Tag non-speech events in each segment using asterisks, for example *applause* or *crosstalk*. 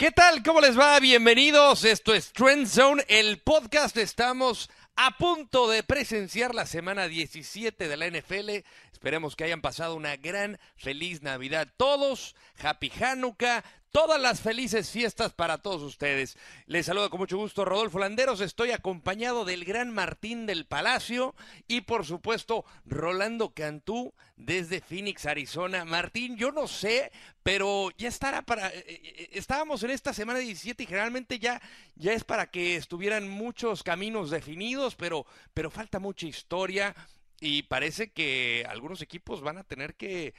¿Qué tal? ¿Cómo les va? Bienvenidos. Esto es Trend Zone, el podcast. Estamos a punto de presenciar la semana 17 de la NFL. Esperemos que hayan pasado una gran, feliz Navidad todos. Happy Hanukkah. Todas las felices fiestas para todos ustedes. Les saludo con mucho gusto Rodolfo Landeros. Estoy acompañado del gran Martín del Palacio y por supuesto Rolando Cantú desde Phoenix, Arizona. Martín, yo no sé, pero ya estará para... Eh, eh, estábamos en esta semana 17 y generalmente ya, ya es para que estuvieran muchos caminos definidos, pero, pero falta mucha historia y parece que algunos equipos van a tener que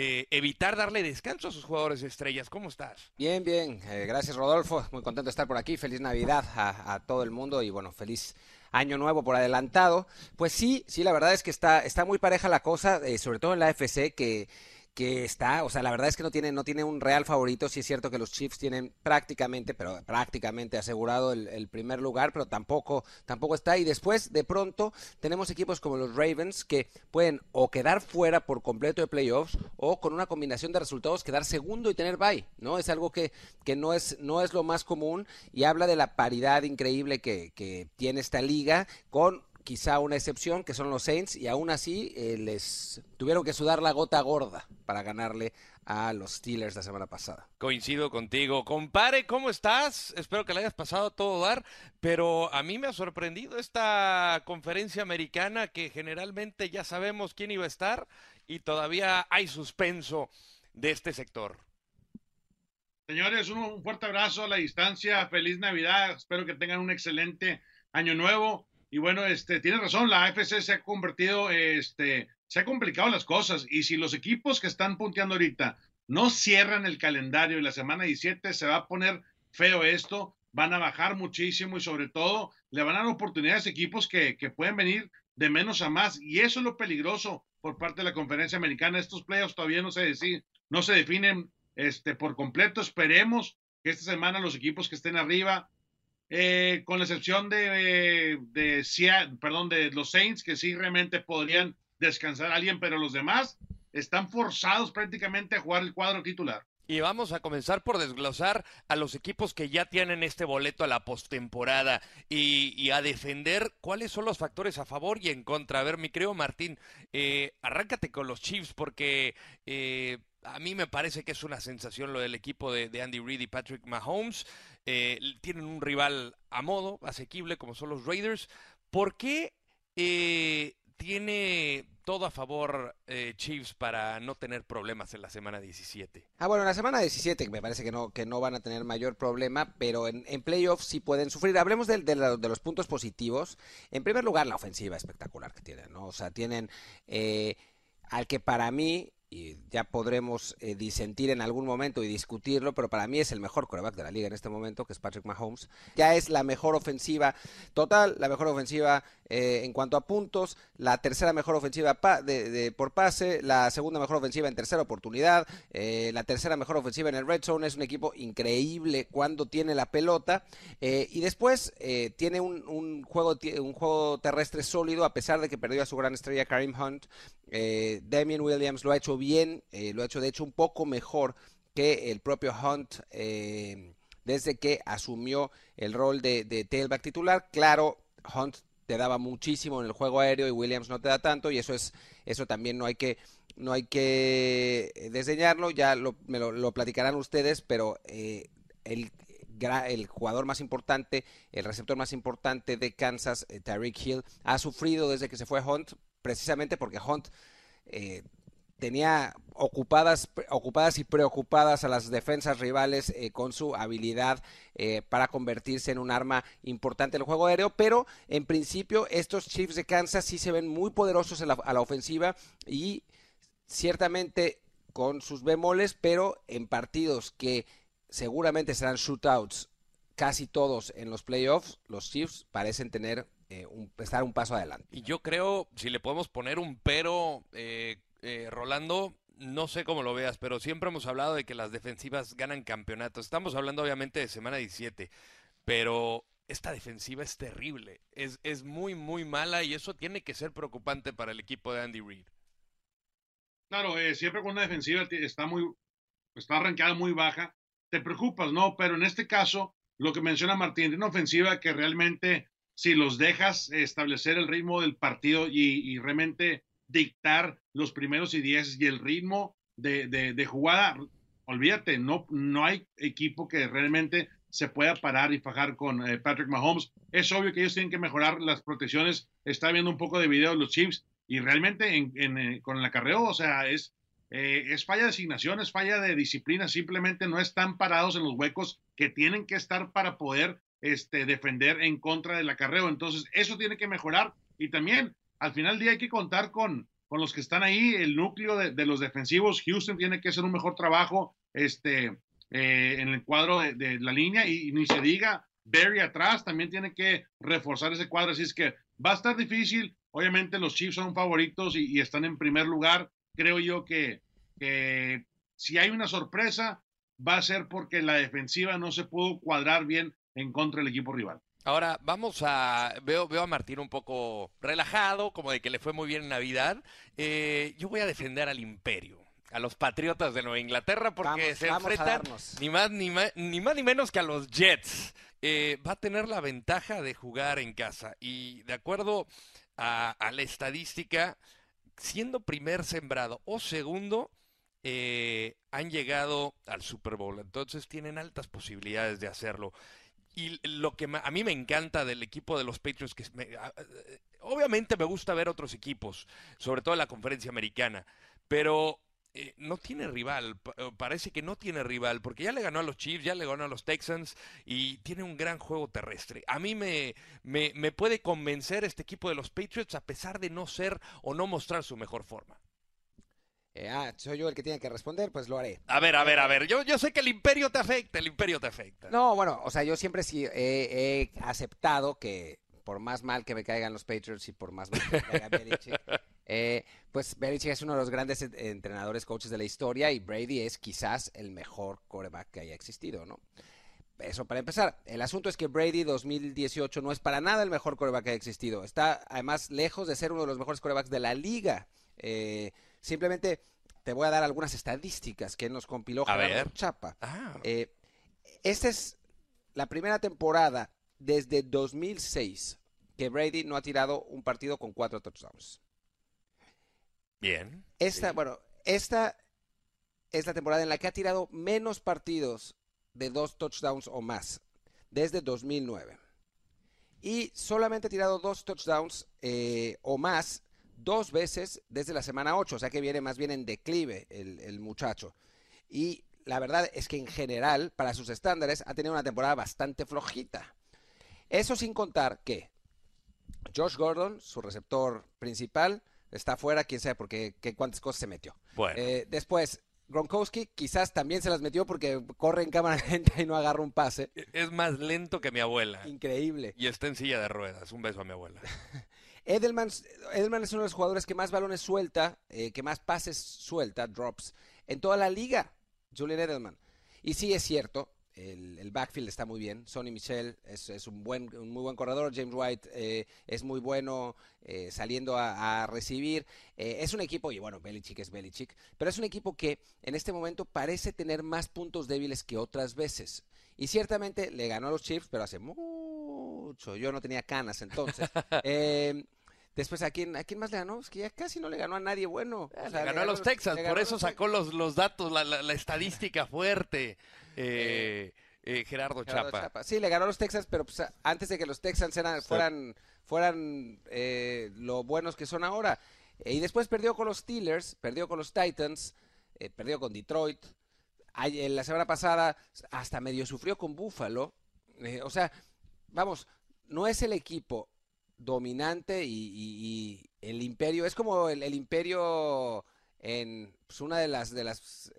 eh, evitar darle descanso a sus jugadores estrellas. ¿Cómo estás? Bien, bien. Eh, gracias, Rodolfo. Muy contento de estar por aquí. Feliz Navidad a, todo el mundo y bueno, feliz año nuevo por adelantado. Pues sí, sí, la verdad es que está, está muy pareja la cosa, eh, sobre todo en la FC, que que está, o sea, la verdad es que no tiene, no tiene un real favorito, sí es cierto que los Chiefs tienen prácticamente, pero prácticamente asegurado el, primer lugar, pero tampoco, tampoco está, y después de pronto tenemos equipos como los Ravens que pueden o quedar fuera por completo de playoffs, o con una combinación de resultados quedar segundo y tener bye, ¿no? Es algo que, que no, es, no es lo más común, y habla de la paridad increíble que, que tiene esta liga con quizá una excepción, que son los Saints, y aún así eh, les tuvieron que sudar la gota gorda para ganarle a los Steelers la semana pasada. Coincido contigo. Compare, ¿cómo estás? Espero que le hayas pasado todo dar, pero a mí me ha sorprendido esta conferencia americana que generalmente ya sabemos quién iba a estar y todavía hay suspenso de este sector. Señores, un fuerte abrazo a la distancia, feliz Navidad, espero que tengan un excelente año nuevo. Y bueno, este, tienes razón, la AFC se ha convertido, este, se ha complicado las cosas. Y si los equipos que están punteando ahorita no cierran el calendario y la semana 17 se va a poner feo esto, van a bajar muchísimo y sobre todo le van a dar oportunidades a equipos que, que pueden venir de menos a más. Y eso es lo peligroso por parte de la conferencia americana. Estos playoffs todavía no se, no se definen este, por completo. Esperemos que esta semana los equipos que estén arriba eh, con la excepción de, de, perdón, de los Saints, que sí realmente podrían descansar a alguien, pero los demás están forzados prácticamente a jugar el cuadro titular. Y vamos a comenzar por desglosar a los equipos que ya tienen este boleto a la postemporada y, a defender cuáles son los factores a favor y en contra. A ver, mi creo Martín, eh, arráncate con los Chiefs porque eh, a mí me parece que es una sensación lo del equipo de, Andy Reid y Patrick Mahomes. Eh, tienen un rival a modo, asequible, como son los Raiders. ¿Por qué eh, tiene todo a favor eh, Chiefs para no tener problemas en la semana 17? Ah, bueno, en la semana 17 me parece que no, que no van a tener mayor problema, pero en, playoffs sí pueden sufrir. Hablemos de, de, los puntos positivos. En primer lugar, la ofensiva espectacular que tienen, ¿no? O sea, tienen al que para mí y ya podremos eh, disentir en algún momento y discutirlo, pero para mí es el mejor coreback de la liga en este momento, que es Patrick Mahomes. Ya es la mejor ofensiva total, la mejor ofensiva eh, en cuanto a puntos, la tercera mejor ofensiva de, por pase, la segunda mejor ofensiva en tercera oportunidad, eh, la tercera mejor ofensiva en el red zone. Es un equipo increíble cuando tiene la pelota y después tiene un, un, juego, un juego terrestre sólido a pesar de que perdió a su gran estrella Karim Hunt. Damien Williams lo ha hecho bien, eh, lo ha hecho de hecho un poco mejor que el propio Hunt eh, desde que asumió el rol de, tailback titular. Claro, Hunt te daba muchísimo en el juego aéreo y Williams no te da tanto y eso es eso también no hay que no hay que desdeñarlo ya lo, me lo, platicarán ustedes pero eh, el el jugador más importante, el receptor más importante de Kansas, Tyreek Hill, ha sufrido desde que se fue Hunt, precisamente porque Hunt tenía ocupadas, ocupadas y preocupadas a las defensas rivales eh, con su habilidad eh, para convertirse en un arma importante en el juego aéreo, pero en principio estos Chiefs de Kansas sí se ven muy poderosos a la ofensiva y ciertamente con sus bemoles, pero en partidos que seguramente serán shootouts casi todos en los playoffs, los Chiefs parecen tener eh, un, estar un paso adelante. Y yo creo, si le podemos poner un pero eh, eh, Rolando, no sé cómo lo veas, pero siempre hemos hablado de que las defensivas ganan campeonatos. Estamos hablando obviamente de semana 17, pero esta defensiva es terrible, es, es muy, muy mala y eso tiene que ser preocupante para el equipo de Andy Reid. Claro, eh, siempre con una defensiva está muy, está arrancada muy baja, te preocupas, ¿no? Pero en este caso, lo que menciona Martín, una ofensiva que realmente, si los dejas establecer el ritmo del partido y, realmente dictar los primeros y diez y el ritmo de, jugada, olvídate, no, no hay equipo que realmente se pueda parar y fajar con eh, Patrick Mahomes. Es obvio que ellos tienen que mejorar las protecciones. Está viendo un poco de video de los Chiefs y realmente en, eh, con el acarreo, o sea, es, eh, es falla de asignación, es falla de disciplina. Simplemente no están parados en los huecos que tienen que estar para poder este, defender en contra del acarreo. Entonces, eso tiene que mejorar. Y también, al final del día, hay que contar con, con los que están ahí, el núcleo de, los defensivos. Houston tiene que hacer un mejor trabajo. Este, eh, en el cuadro de, la línea y, ni se diga Barry atrás también tiene que reforzar ese cuadro, así es que va a estar difícil. Obviamente los Chiefs son favoritos y, están en primer lugar. Creo yo que, si hay una sorpresa va a ser porque la defensiva no se pudo cuadrar bien en contra del equipo rival. Ahora vamos a veo veo a Martín un poco relajado, como de que le fue muy bien en Navidad. Eh, yo voy a defender al Imperio a los Patriotas de Nueva Inglaterra porque se enfrentan ni más ni, más ni más ni menos que a los Jets. Eh, va a tener la ventaja de jugar en casa y de acuerdo a, la estadística, siendo primer sembrado o segundo, eh, han llegado al Super Bowl. Entonces tienen altas posibilidades de hacerlo. Y lo que a mí me encanta del equipo de los Patriots, que obviamente me gusta ver otros equipos, sobre todo la conferencia americana, pero eh, no tiene rival, eh, parece que no tiene rival, porque ya le ganó a los Chiefs, ya le ganó a los Texans y tiene un gran juego terrestre. A mí me, me, puede convencer este equipo de los Patriots a pesar de no ser o no mostrar su mejor forma. Eh, ah, soy yo el que tiene que responder, pues lo haré. A ver, a ver, a ver. Yo, yo sé que el imperio te afecta, el imperio te afecta. No, bueno, o sea, yo siempre sí he, aceptado que por más mal que me caigan los Patriots y por más mal que me caiga *laughs* Belichick, eh, pues Belichick es uno de los grandes entrenadores, coaches de la historia y Brady es quizás el mejor coreback que haya existido, ¿no? Eso para empezar. El asunto es que Brady 2018 no es para nada el mejor coreback que haya existido. Está además lejos de ser uno de los mejores corebacks de la liga. Eh, simplemente te voy a dar algunas estadísticas que nos compiló Gerardo Chapa. Ah. Eh, esta es la primera temporada desde 2006 que Brady no ha tirado un partido con cuatro touchdowns. Bien. Esta, bueno, esta es la temporada en la que ha tirado menos partidos de dos touchdowns o más desde 2009. Y solamente ha tirado dos touchdowns eh, o más dos veces desde la semana 8, o sea que viene más bien en declive el, el muchacho. Y la verdad es que en general, para sus estándares, ha tenido una temporada bastante flojita. Eso sin contar que Josh Gordon, su receptor principal, está fuera, quién sabe por qué, cuántas cosas se metió. Eh, después, Gronkowski quizás también se las metió porque corre en cámara *laughs* lenta y no agarra un pase. E, es más lento que mi abuela. Increíble. Y está en silla de ruedas. Un beso a mi abuela. *laughs* Edelman, Edelman es uno de los jugadores que más balones suelta, eh, que más pases suelta, drops, en toda la liga. Julian Edelman. Y sí es cierto, el, backfield está muy bien. Sonny Michel es, un, buen, un muy buen corredor. James White eh, es muy bueno eh, saliendo a, recibir. Eh, es un equipo, y bueno, Belichick es Belichick, pero es un equipo que en este momento parece tener más puntos débiles que otras veces. Y ciertamente le ganó a los Chiefs, pero hace mucho. Yo no tenía canas entonces. *laughs* Después, ¿a quién, ¿a quién más le ganó? Es que ya casi no le ganó a nadie bueno. le, ganó a los Texans, por eso sacó los, los datos, la, la estadística fuerte. Eh, eh, Gerardo, Chapa. Sí, le ganó a los Texans, pero pues, antes de que los Texans fueran, fueran eh, lo buenos que son ahora. y después perdió con los Steelers, perdió con los Titans, perdió con Detroit. En la semana pasada hasta medio sufrió con Buffalo. o sea, vamos, no es el equipo dominante y, el imperio, es como el, imperio en pues, una de las, de las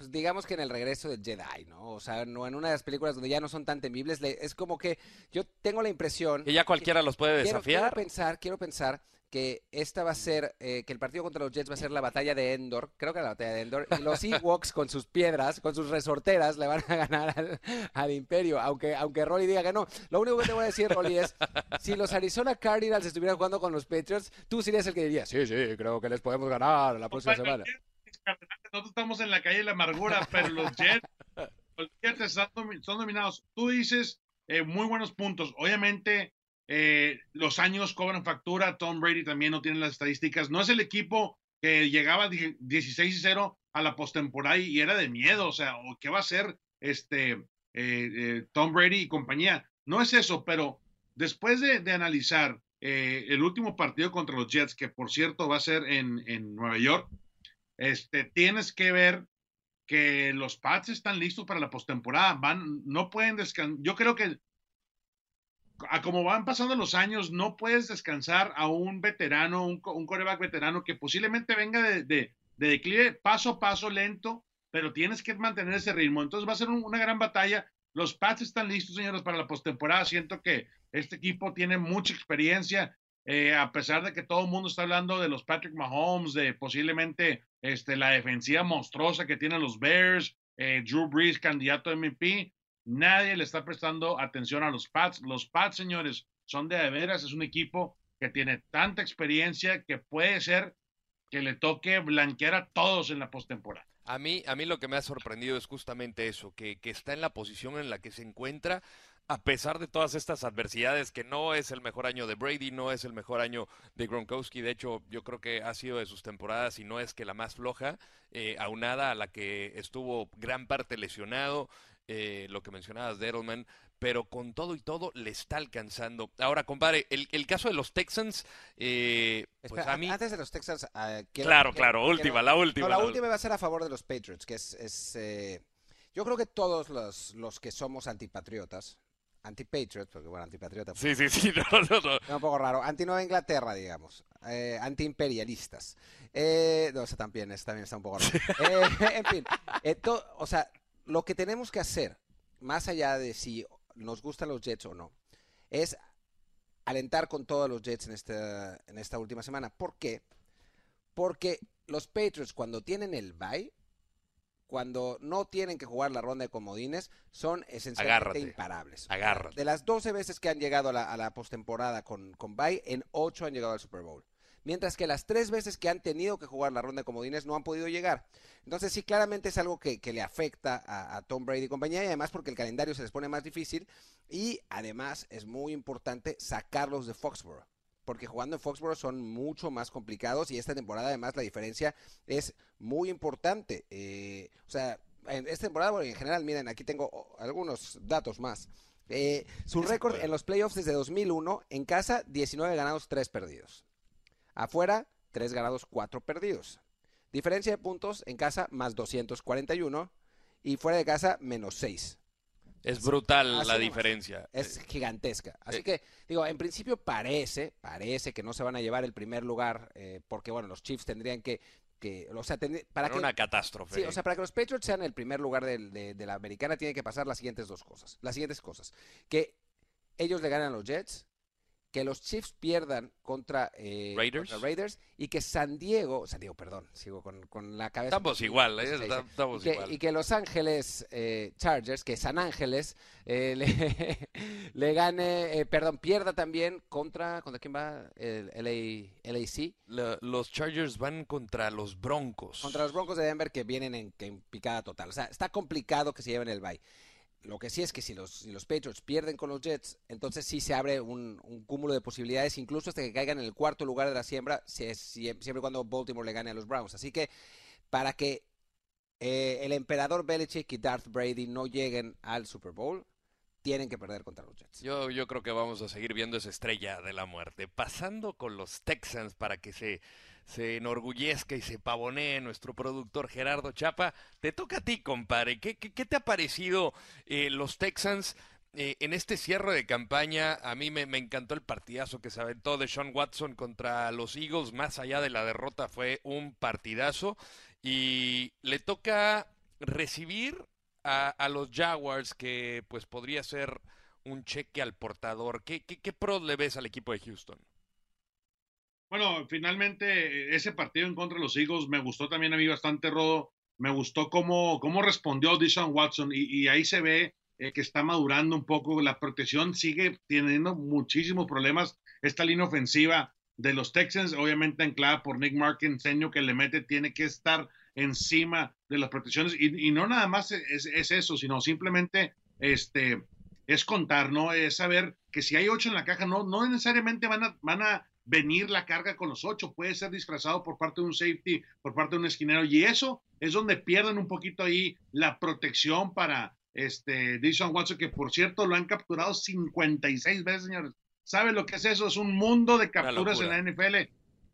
pues digamos que en el regreso de Jedi, ¿no? O sea, no en una de las películas donde ya no son tan temibles, es como que yo tengo la impresión... Que ya cualquiera los puede desafiar. Quiero, pensar, quiero pensar que esta va a ser, eh, que el partido contra los Jets va a ser la batalla de Endor, creo que la batalla de Endor, y los Ewoks con sus piedras, con sus resorteras, le van a ganar al, Imperio, aunque, aunque Rolly diga que no. Lo único que te voy a decir, Rolly, es, si los Arizona Cardinals estuvieran jugando con los Patriots, tú serías el que diría, sí, sí, creo que les podemos ganar la próxima semana nosotros estamos en la calle de la amargura, pero los Jets Los Jets son dominados. Tú dices eh, muy buenos puntos. Obviamente, eh, los años cobran factura. Tom Brady también no tiene las estadísticas. No es el equipo que llegaba 16 y 0 a la postemporada y era de miedo. O sea, ¿qué va a hacer este eh, Tom Brady y compañía? No es eso, pero después de, analizar el último partido contra los Jets, que por cierto va a ser en, en Nueva York, este, tienes que ver que los Pats están listos para la postemporada. Van, no pueden descansar. Yo creo que a como van pasando los años, no puedes descansar a un veterano, un, un coreback veterano que posiblemente venga de, de, declive paso a paso lento, pero tienes que mantener ese ritmo. Entonces va a ser una gran batalla. Los Pats están listos, señores, para la postemporada. Siento que este equipo tiene mucha experiencia. Eh, a pesar de que todo el mundo está hablando de los Patrick Mahomes, de posiblemente este, la defensiva monstruosa que tienen los Bears, eh, Drew Brees, candidato a MVP, nadie le está prestando atención a los Pats. Los Pats, señores, son de, de veras, es un equipo que tiene tanta experiencia que puede ser que le toque blanquear a todos en la postemporada. A mí, a mí lo que me ha sorprendido es justamente eso, que, que está en la posición en la que se encuentra, a pesar de todas estas adversidades, que no es el mejor año de Brady, no es el mejor año de Gronkowski, de hecho yo creo que ha sido de sus temporadas y no es que la más floja, eh, aunada a la que estuvo gran parte lesionado, eh, lo que mencionabas de Edelman, pero con todo y todo le está alcanzando. Ahora, compadre, el, el caso de los Texans, eh, pues a mí... Antes de los Texans... Uh, claro, claro, última, la última. No, la, última va a ser a favor de los Patriots, que es... es eh, yo creo que todos los, los que somos antipatriotas, anti-Patriots, porque bueno, antipatriota. Sí, sí, sí, *laughs* no, no, no. Es un poco raro. Anti-Nueva Inglaterra, digamos. Eh, anti-imperialistas. Eh, no, eso también, también está un poco raro. eh, *laughs* en fin, o sea, lo que tenemos que hacer, más allá de si nos gustan los Jets o no, es alentar con todos los Jets en esta, en esta última semana. ¿Por qué? Porque los Patriots, cuando tienen el bye, cuando no tienen que jugar la ronda de comodines, son esencialmente imparables. Agárrate. De las 12 veces que han llegado a la, a la postemporada con, con bye, en 8 han llegado al Super Bowl. Mientras que las tres veces que han tenido que jugar la ronda de comodines no han podido llegar. Entonces sí, claramente es algo que, le afecta a, Tom Brady y compañía, y además porque el calendario se les pone más difícil, y además es muy importante sacarlos de Foxborough porque jugando en Foxborough son mucho más complicados y esta temporada además la diferencia es muy importante. Eh, o sea, en esta temporada, bueno, en general, miren, aquí tengo algunos datos más. Eh, su récord en los playoffs desde 2001, en casa 19 ganados, 3 perdidos. Afuera, 3 ganados, 4 perdidos. Diferencia de puntos en casa, más 241. Y fuera de casa, menos 6. Es brutal la diferencia. Es gigantesca. Así que, digo, en principio parece, parece que no se van a llevar el primer lugar, eh, porque, bueno, los Chiefs tendrían que, que o sea, para que... una catástrofe. Sí, o sea, para que los Patriots sean el primer lugar de, de la americana, tienen que pasar las siguientes dos cosas. Las siguientes cosas. Que ellos le ganan a los Jets, que los Chiefs pierdan contra, eh, Raiders. y que San Diego, San Diego, perdón, sigo con, la cabeza. Estamos igual, eh, estamos y que, igual. Y que Los Ángeles eh, Chargers, que San Ángeles *laughs* le, le, gane, perdón, pierda también contra, ¿contra quién va? El LA, LAC. los Chargers van contra los Broncos. Contra los Broncos de Denver que vienen en, en picada total. O sea, está complicado que se lleven el bye. Lo que sí es que si los, si los Patriots pierden con los Jets, entonces sí se abre un, cúmulo de posibilidades, incluso hasta que caigan en el cuarto lugar de la siembra, siempre y cuando Baltimore le gane a los Browns. Así que para que eh, el emperador Belichick y Darth Brady no lleguen al Super Bowl, tienen que perder contra los Jets. Yo, yo creo que vamos a seguir viendo esa estrella de la muerte. Pasando con los Texans para que se se enorgullezca y se pavonee nuestro productor Gerardo Chapa. Te toca a ti, compadre. ¿Qué, qué, te ha parecido eh, los Texans? Eh, en este cierre de campaña, a mí me, encantó el partidazo que se aventó de Sean Watson contra los Eagles. Más allá de la derrota, fue un partidazo. Y le toca recibir a, a los Jaguars, que pues podría ser un cheque al portador. ¿Qué, qué, qué pros le ves al equipo de Houston? Bueno, finalmente ese partido en contra de los Eagles me gustó también a mí bastante, Rodo. Me gustó cómo, cómo respondió Dishon Watson y, ahí se ve eh, que está madurando un poco. La protección sigue teniendo muchísimos problemas. Esta línea ofensiva de los Texans, obviamente anclada por Nick Mark, enseño que le mete, tiene que estar encima de las protecciones. Y, no nada más es, eso, sino simplemente este, es contar, ¿no? Es saber que si hay ocho en la caja, no, no necesariamente van a, van a venir la carga con los ocho, puede ser disfrazado por parte de un safety, por parte de un esquinero, y eso es donde pierden un poquito ahí la protección para este Dishon Watson, que por cierto lo han capturado 56 veces, señores. ¿Sabe lo que es eso? Es un mundo de capturas en la NFL.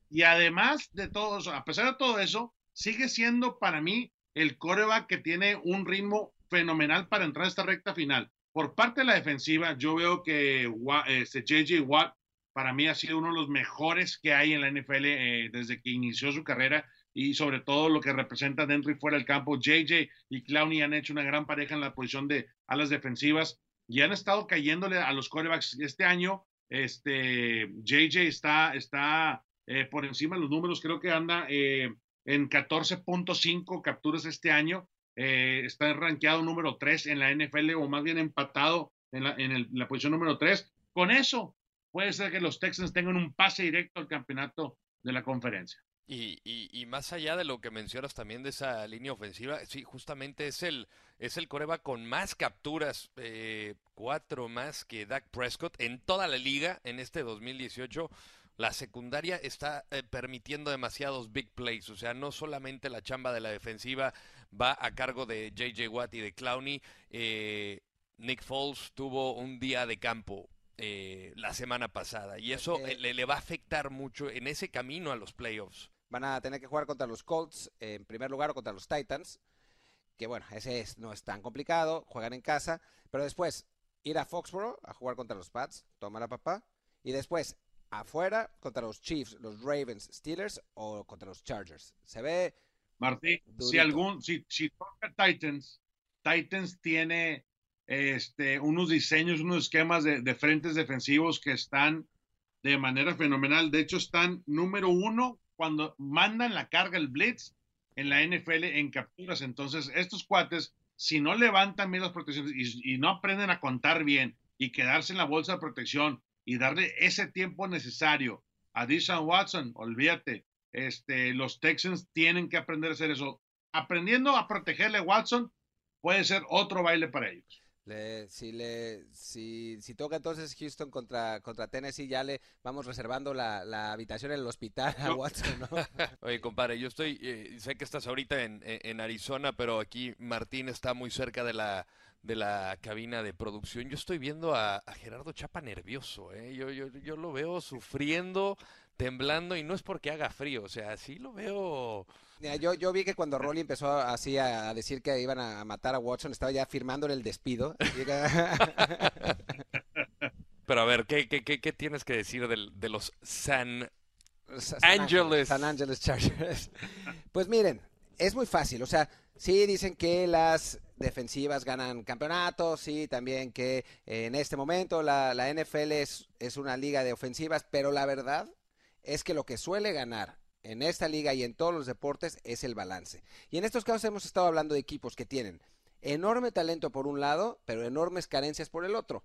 Y además de todo eso, a pesar de todo eso, sigue siendo para mí el coreback que tiene un ritmo fenomenal para entrar a esta recta final. Por parte de la defensiva, yo veo que este, JJ Watt para mí ha sido uno de los mejores que hay en la NFL eh, desde que inició su carrera y sobre todo lo que representa dentro y fuera del campo. JJ y Clowney han hecho una gran pareja en la posición de alas defensivas y han estado cayéndole a los corebacks este año. Este JJ está, está eh, por encima de los números, creo que anda eh, en 14.5 capturas este año. está rankeado número 3 en la NFL o más bien empatado en la, en la posición número 3. Con eso, puede ser que los Texans tengan un pase directo al campeonato de la conferencia. Y, más allá de lo que mencionas también de esa línea ofensiva, sí, justamente es el, es el con más capturas, eh, cuatro más que Dak Prescott en toda la liga en este 2018. La secundaria está eh, permitiendo demasiados big plays, o sea, no solamente la chamba de la defensiva va a cargo de JJ Watt y de Clowney. Eh, Nick Foles tuvo un día de campo eh, la semana pasada. Y eso le, le, va a afectar mucho en ese camino a los playoffs. Van a tener que jugar contra los Colts en primer lugar o contra los Titans. Que bueno, ese no es tan complicado. Juegan en casa. Pero después ir a Foxborough a jugar contra los Pats. Toma la papá. Y después afuera contra los Chiefs, los Ravens, Steelers o contra los Chargers. Se ve. Martín, si algún, si, si toca Titans, Titans tiene este, unos diseños, unos esquemas de, frentes defensivos que están de manera fenomenal. De hecho, están número uno cuando mandan la carga, el blitz, en la NFL en capturas. Entonces, estos cuates, si no levantan bien las protecciones y, no aprenden a contar bien y quedarse en la bolsa de protección y darle ese tiempo necesario a Deshaun Watson, olvídate, este, los Texans tienen que aprender a hacer eso. Aprendiendo a protegerle a Watson puede ser otro baile para ellos. Le, si, le, si, si toca entonces Houston contra, contra Tennessee, ya le vamos reservando la, la habitación en el hospital a Watson, ¿no? *laughs* Oye, compadre, yo estoy, eh, sé que estás ahorita en, en, Arizona, pero aquí Martín está muy cerca de la, de la cabina de producción. Yo estoy viendo a, a Gerardo Chapa nervioso, ¿eh? Yo, yo, yo lo veo sufriendo, temblando, y no es porque haga frío, o sea, sí lo veo yo, yo vi que cuando Rolly empezó así a, decir que iban a matar a Watson, estaba ya firmándole el despido. *laughs* Pero a ver, ¿qué, qué, qué, tienes que decir de, de los San, Angeles? San Angeles Chargers. *laughs* Pues miren, es muy fácil. O sea, sí dicen que las defensivas ganan campeonatos, sí, también que en este momento la, la NFL es, es una liga de ofensivas, pero la verdad es que lo que suele ganar en esta liga y en todos los deportes es el balance. Y en estos casos hemos estado hablando de equipos que tienen enorme talento por un lado, pero enormes carencias por el otro.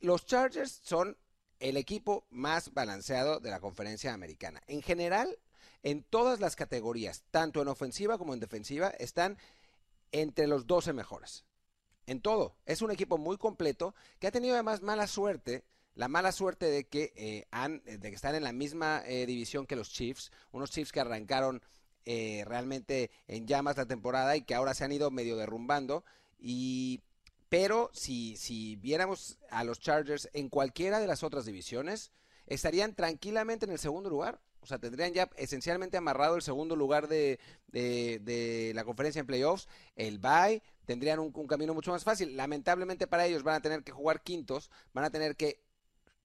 Los Chargers son el equipo más balanceado de la conferencia americana. En general, en todas las categorías, tanto en ofensiva como en defensiva, están entre los 12 mejores. En todo. Es un equipo muy completo que ha tenido además mala suerte la mala suerte de que, eh, han, de que están en la misma eh, división que los Chiefs, unos Chiefs que arrancaron eh, realmente en llamas la temporada y que ahora se han ido medio derrumbando. Y, pero si, si viéramos a los Chargers en cualquiera de las otras divisiones, estarían tranquilamente en el segundo lugar. O sea, tendrían ya esencialmente amarrado el segundo lugar de, de, la conferencia en playoffs, el bye, tendrían un, camino mucho más fácil. Lamentablemente para ellos van a tener que jugar quintos, van a tener que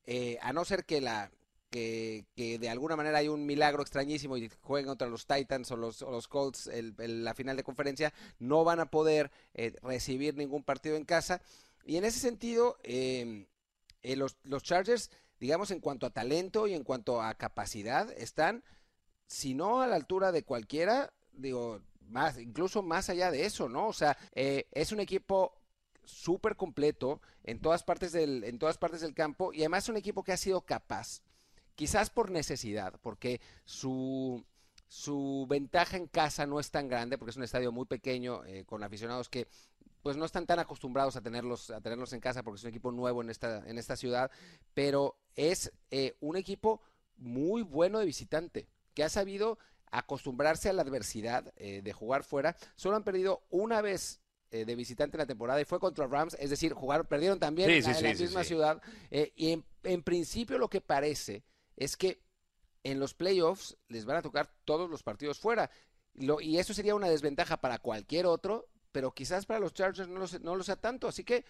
eh, a no ser que la que, de alguna manera hay un milagro extrañísimo y jueguen contra los Titans o los, los Colts en la final de conferencia, no van a poder eh, recibir ningún partido en casa. Y en ese sentido, em, eh, los, los Chargers, digamos, en cuanto a talento y en cuanto a capacidad, están, si no a la altura de cualquiera, digo, más, incluso más allá de eso, ¿no? O sea, es un equipo súper completo en todas, partes del, en todas partes del campo y además un equipo que ha sido capaz, quizás por necesidad, porque su, su ventaja en casa no es tan grande porque es un estadio muy pequeño eh, con aficionados que pues no están tan acostumbrados a tenerlos a tenerlos en casa porque es un equipo nuevo en esta en esta ciudad, pero es eh, un equipo muy bueno de visitante que ha sabido acostumbrarse a la adversidad eh, de jugar fuera. Solo han perdido una vez de visitante en la temporada y fue contra Rams, es decir, jugaron, perdieron también en, la, misma ciudad. y en, en, principio lo que parece es que en los playoffs les van a tocar todos los partidos fuera. y eso sería una desventaja para cualquier otro, pero quizás para los Chargers no lo, no lo sea tanto. Así que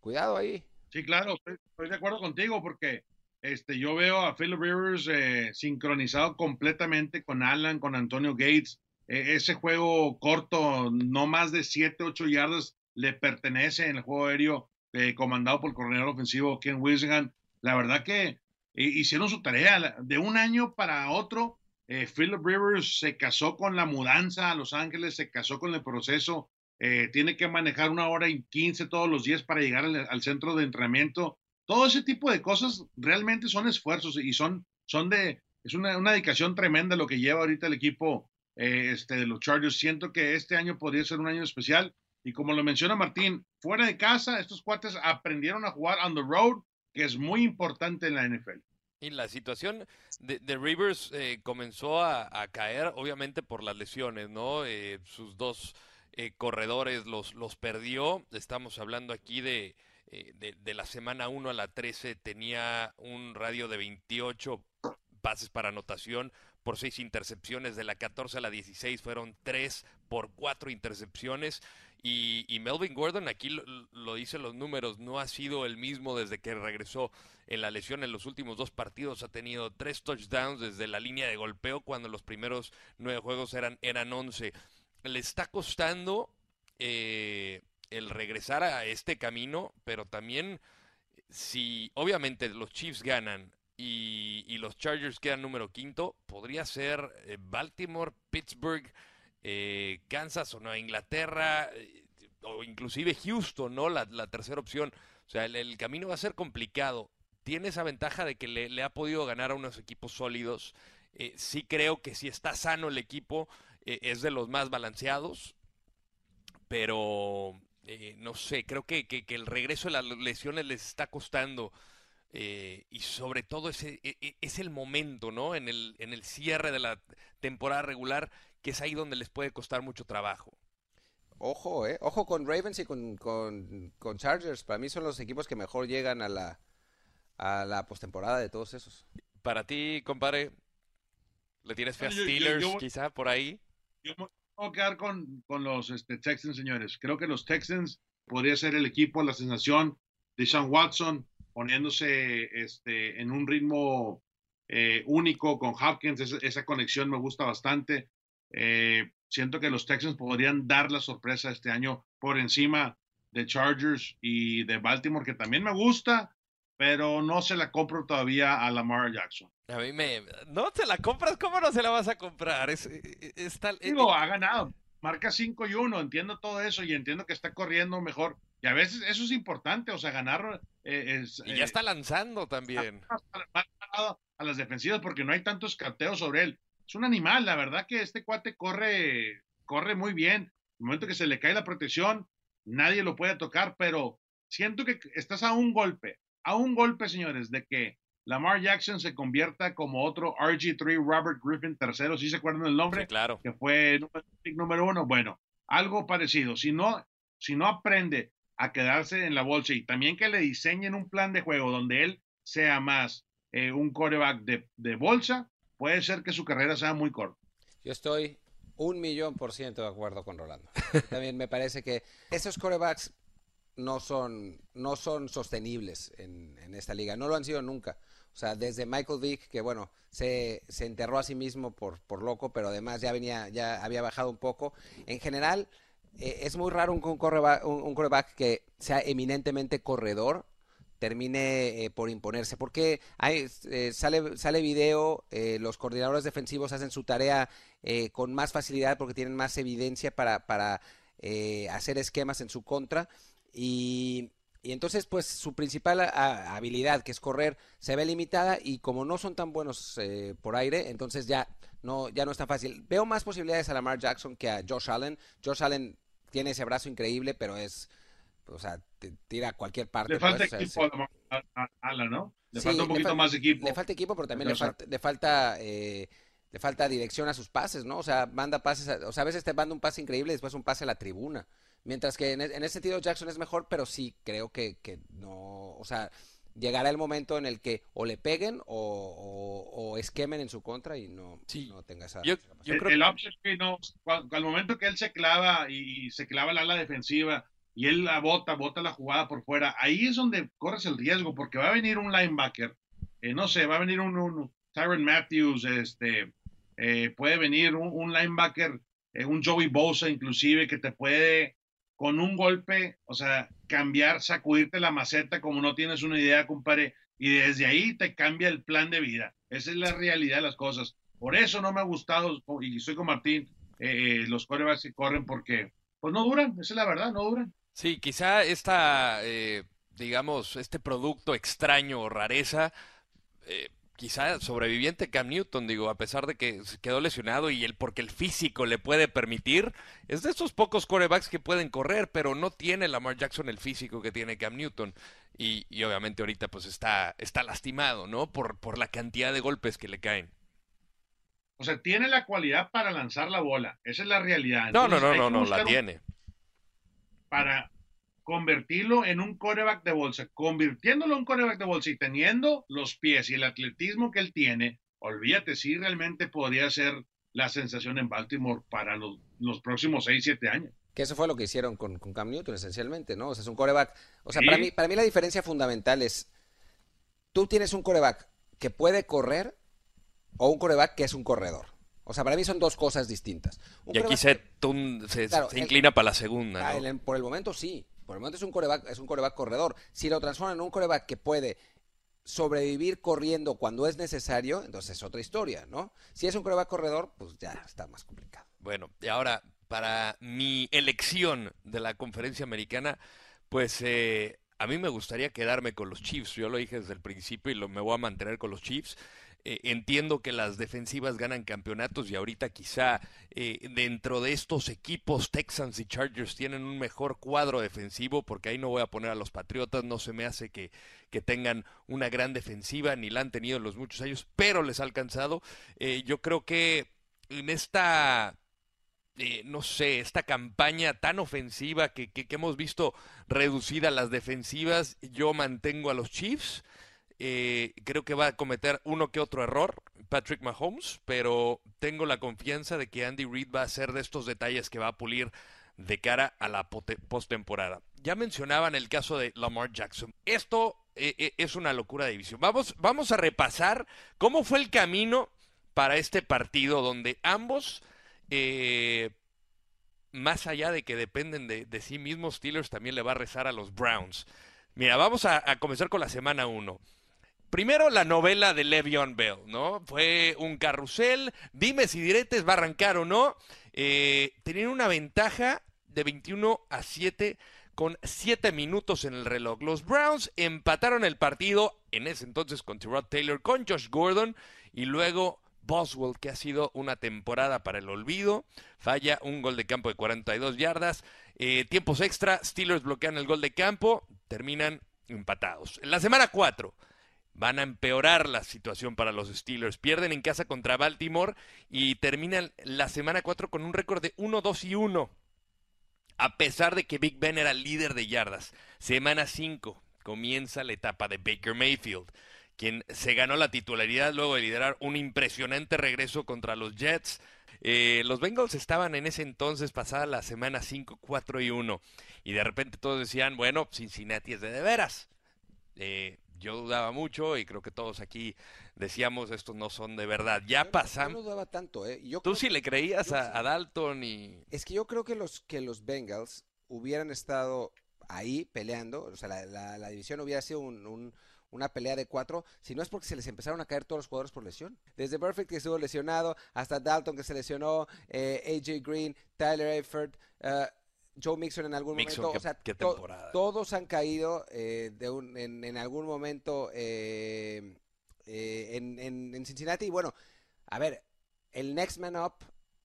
cuidado ahí. Sí, claro, estoy, de acuerdo contigo porque este, yo veo a Philip Rivers eh, sincronizado completamente con Alan, con Antonio Gates. E, ese juego corto, no más de 7, 8 yardas, le pertenece en el juego aéreo eh, comandado por el coordinador ofensivo Ken Wilson. La verdad que hicieron su tarea. De un año para otro, eh, Philip Rivers se casó con la mudanza a Los Ángeles, se casó con el proceso, eh, tiene que manejar una hora y quince todos los días para llegar al, centro de entrenamiento. Todo ese tipo de cosas realmente son esfuerzos y son, son de, es una, dedicación tremenda lo que lleva ahorita el equipo eh, este, de los Chargers. Siento que este año podría ser un año especial. Y como lo menciona Martín, fuera de casa, estos cuates aprendieron a jugar on the road que es muy importante en la NFL. Y la situación de, Rivers eh, comenzó a, caer, obviamente, por las lesiones, ¿no? Eh, sus dos eh, corredores los, los perdió. Estamos hablando aquí de, de, la semana 1 a la 13, tenía un radio de 28 pases para anotación por 6 intercepciones. De la 14 a la 16 fueron 3 por 4 intercepciones. Y, Melvin Gordon, aquí lo, lo dicen los números, no ha sido el mismo desde que regresó en la lesión en los últimos dos partidos. Ha tenido tres touchdowns desde la línea de golpeo cuando los primeros nueve juegos eran, eran once. Le está costando eh, el regresar a este camino, pero también si obviamente los Chiefs ganan y, los Chargers quedan número quinto, podría ser eh, Baltimore, Pittsburgh, eh, Kansas o Nueva Inglaterra, eh, o inclusive Houston, ¿no? La, tercera opción. O sea, el, camino va a ser complicado. Tiene esa ventaja de que le, ha podido ganar a unos equipos sólidos. Eh, sí creo que si está sano el equipo, es de los más balanceados. Pero, no sé, creo que, que, el regreso de las lesiones les está costando. Y sobre todo ese, e, e, es el momento, ¿no? En el, en el cierre de la temporada regular que es ahí donde les puede costar mucho trabajo. Ojo, eh. Ojo con Ravens y con, con, Chargers. Para mí son los equipos que mejor llegan a la, a la postemporada de todos esos. Para ti, compadre, ¿le tienes fe a Steelers quizá por ahí? Yo me voy a quedar con, los este, Texans, señores. Creo que los Texans podría ser el equipo, la sensación de Sean Watson poniéndose este, en un ritmo eh, único con Hopkins. esa conexión me gusta bastante. Eh, siento que los Texans podrían dar la sorpresa este año por encima de Chargers y de Baltimore, que también me gusta, pero no se la compro todavía a Lamar Jackson. A mí me... ¿No te la compras? ¿Cómo no se la vas a comprar? Es, es, tal... Digo, ha ganado. Marca 5 y 1, entiendo todo eso y entiendo que está corriendo mejor. Y a veces eso es importante, o sea, ganar... Eh, es, y ya está lanzando también. *laughs* A las defensivas porque no hay tantos carteos sobre él es un animal, la verdad que este cuate corre, corre muy bien. En el momento que se le cae la protección, nadie lo puede tocar, pero siento que estás a un golpe, a un golpe, señores, de que Lamar Jackson se convierta como otro RG3 Robert Griffin tercero, si se acuerdan del nombre? claro. Que fue número uno. Bueno, algo parecido. Si no, si no aprende a quedarse en la bolsa y también que le diseñen un plan de juego donde él sea más eh, un coreback de, de bolsa, puede ser que su carrera sea muy corta. Yo estoy un millón por ciento de acuerdo con Rolando. *laughs* También me parece que esos corebacks no son, no son sostenibles en, esta liga. No lo han sido nunca. O sea, desde Michael Vick, que bueno, se, se enterró a sí mismo por, por loco, pero además ya venía, ya había bajado un poco. En general, eh, es muy raro un, un, que sea eminentemente corredor termine eh, por imponerse. Porque hay, eh, sale, sale video, eh, los coordinadores defensivos hacen su tarea con más facilidad porque tienen más evidencia para, para hacer esquemas en su contra. Y, y entonces, pues su principal habilidad, que es correr, se ve limitada y como no son tan buenos por aire, entonces ya no, ya no es tan fácil. Veo más posibilidades a Lamar Jackson que a Josh Allen. Josh Allen tiene ese brazo increíble, pero es, o sea, te tira a cualquier parte. Le falta pues, o sea, equipo sí. a, a- a Alan, ¿no? Le Sí, falta un poquito fal- más equipo. Le falta equipo, pero también le falta, le falta, eh, le falta dirección a sus pases, ¿no? O sea, manda pases, a- o sea, a veces te manda un pase increíble y después un pase a la tribuna. Mientras que en, e- en ese sentido Jackson es mejor, pero sí creo que, que no, o sea, llegará el momento en el que o le peguen o, o- o esquemen en su contra y no, Sí. no tenga esa, Yo- esa yo el, creo el option que no, al momento que él se clava y, y se clava la ala defensiva y él la bota, bota la jugada por fuera, ahí es donde corres el riesgo, porque va a venir un linebacker, eh, no sé, va a venir un, un Tyron Matthews, este, eh, puede venir un, un linebacker, eh, un Joey Bosa inclusive, que te puede con un golpe, o sea, cambiar, sacudirte la maceta como no tienes una idea, compadre, y desde ahí te cambia el plan de vida. Esa es la realidad de las cosas. Por eso no me ha gustado, y estoy con Martín, eh, eh, los corebacks que corren porque, pues no duran, esa es la verdad, no duran. Sí, quizá esta, eh, digamos, este producto extraño o rareza, eh, quizá sobreviviente Cam Newton, digo, a pesar de que quedó lesionado y el porque el físico le puede permitir, es de estos pocos corebacks que pueden correr, pero no tiene Lamar Jackson el físico que tiene Cam Newton. Y, y obviamente ahorita pues está, está lastimado, ¿no? Por, por la cantidad de golpes que le caen. O sea, tiene la cualidad para lanzar la bola, esa es la realidad. No, no, no, no, no, la un- tiene. Para convertirlo en un coreback de bolsa, convirtiéndolo en un coreback de bolsa y teniendo los pies y el atletismo que él tiene, olvídate, sí realmente podría ser la sensación en Baltimore para los, los próximos 6, 7 años. Que eso fue lo que hicieron con, con Cam Newton, esencialmente, ¿no? O sea, es un coreback. O sea, Sí. para mí, para mí la diferencia fundamental es, tú tienes un coreback que puede correr o un coreback que es un corredor. O sea, para mí son dos cosas distintas. Un Y aquí se, se, Claro, se el- inclina para la segunda, Ah, ¿no? el- por el momento sí. Por el momento es un coreback, corredor. Si lo transforman en un coreback que puede sobrevivir corriendo cuando es necesario, entonces es otra historia, ¿no? Si es un coreback corredor, pues ya está más complicado. Bueno, y ahora, para mi elección de la conferencia americana, pues eh, a mí me gustaría quedarme con los Chiefs. Yo lo dije desde el principio y lo, me voy a mantener con los Chiefs. Eh, entiendo que las defensivas ganan campeonatos y ahorita quizá eh, dentro de estos equipos Texans y Chargers tienen un mejor cuadro defensivo porque ahí no voy a poner a los Patriotas, no se me hace que, que tengan una gran defensiva, ni la han tenido en los muchos años, pero les ha alcanzado. Eh, yo creo que en esta eh, no sé, esta campaña tan ofensiva que, que- que hemos visto reducida las defensivas, yo mantengo a los Chiefs. Eh, creo que va a cometer uno que otro error Patrick Mahomes, pero tengo la confianza de que Andy Reid va a ser de estos detalles que va a pulir de cara a la postemporada. Ya mencionaban el caso de Lamar Jackson. Esto eh, eh, es una locura de división. Vamos, vamos a repasar cómo fue el camino para este partido donde ambos eh, más allá de que dependen de, de sí mismos, Steelers también le va a rezar a los Browns. Mira, vamos a, a comenzar con la semana 1. Primero la novela de Le'Veon Bell, ¿no? Fue un carrusel, dime si diretes va a arrancar o no. Eh, tenían una ventaja de 21 a 7 con 7 minutos en el reloj. Los Browns empataron el partido en ese entonces con Tyrod Taylor, con Josh Gordon y luego Boswell, que ha sido una temporada para el olvido, falla un gol de campo de 42 yardas. Eh, tiempos extra, Steelers bloquean el gol de campo, terminan empatados. En la semana 4 van a empeorar la situación para los Steelers. Pierden en casa contra Baltimore y terminan la semana 4 con un récord de 1-2 y 1. A pesar de que Big Ben era líder de yardas. Semana 5 comienza la etapa de Baker Mayfield quien se ganó la titularidad luego de liderar un impresionante regreso contra los Jets. Eh, los Bengals estaban en ese entonces pasada la semana 5, 4 y 1. Y de repente todos decían, bueno, Cincinnati es de de veras. Eh, yo dudaba mucho y creo que todos aquí decíamos, estos no son de verdad. Ya Yo pasamos. no dudaba tanto, ¿eh? Yo Tú sí que- le creías yo a, Dalton y... Es que yo creo que los, que los Bengals hubieran estado ahí peleando, o sea, la, la- la división hubiera sido un- un- una pelea de cuatro, si no es porque se les empezaron a caer todos los jugadores por lesión. Desde Perfect que estuvo lesionado, hasta Dalton que se lesionó, eh, AJ Green, Tyler Eifert, eh, Joe Mixon en algún Mixon, momento, qué- o sea, qué to- temporada. todos han caído eh, de un- en, en algún momento eh, eh, en, en- en Cincinnati. Y bueno, a ver, el next man up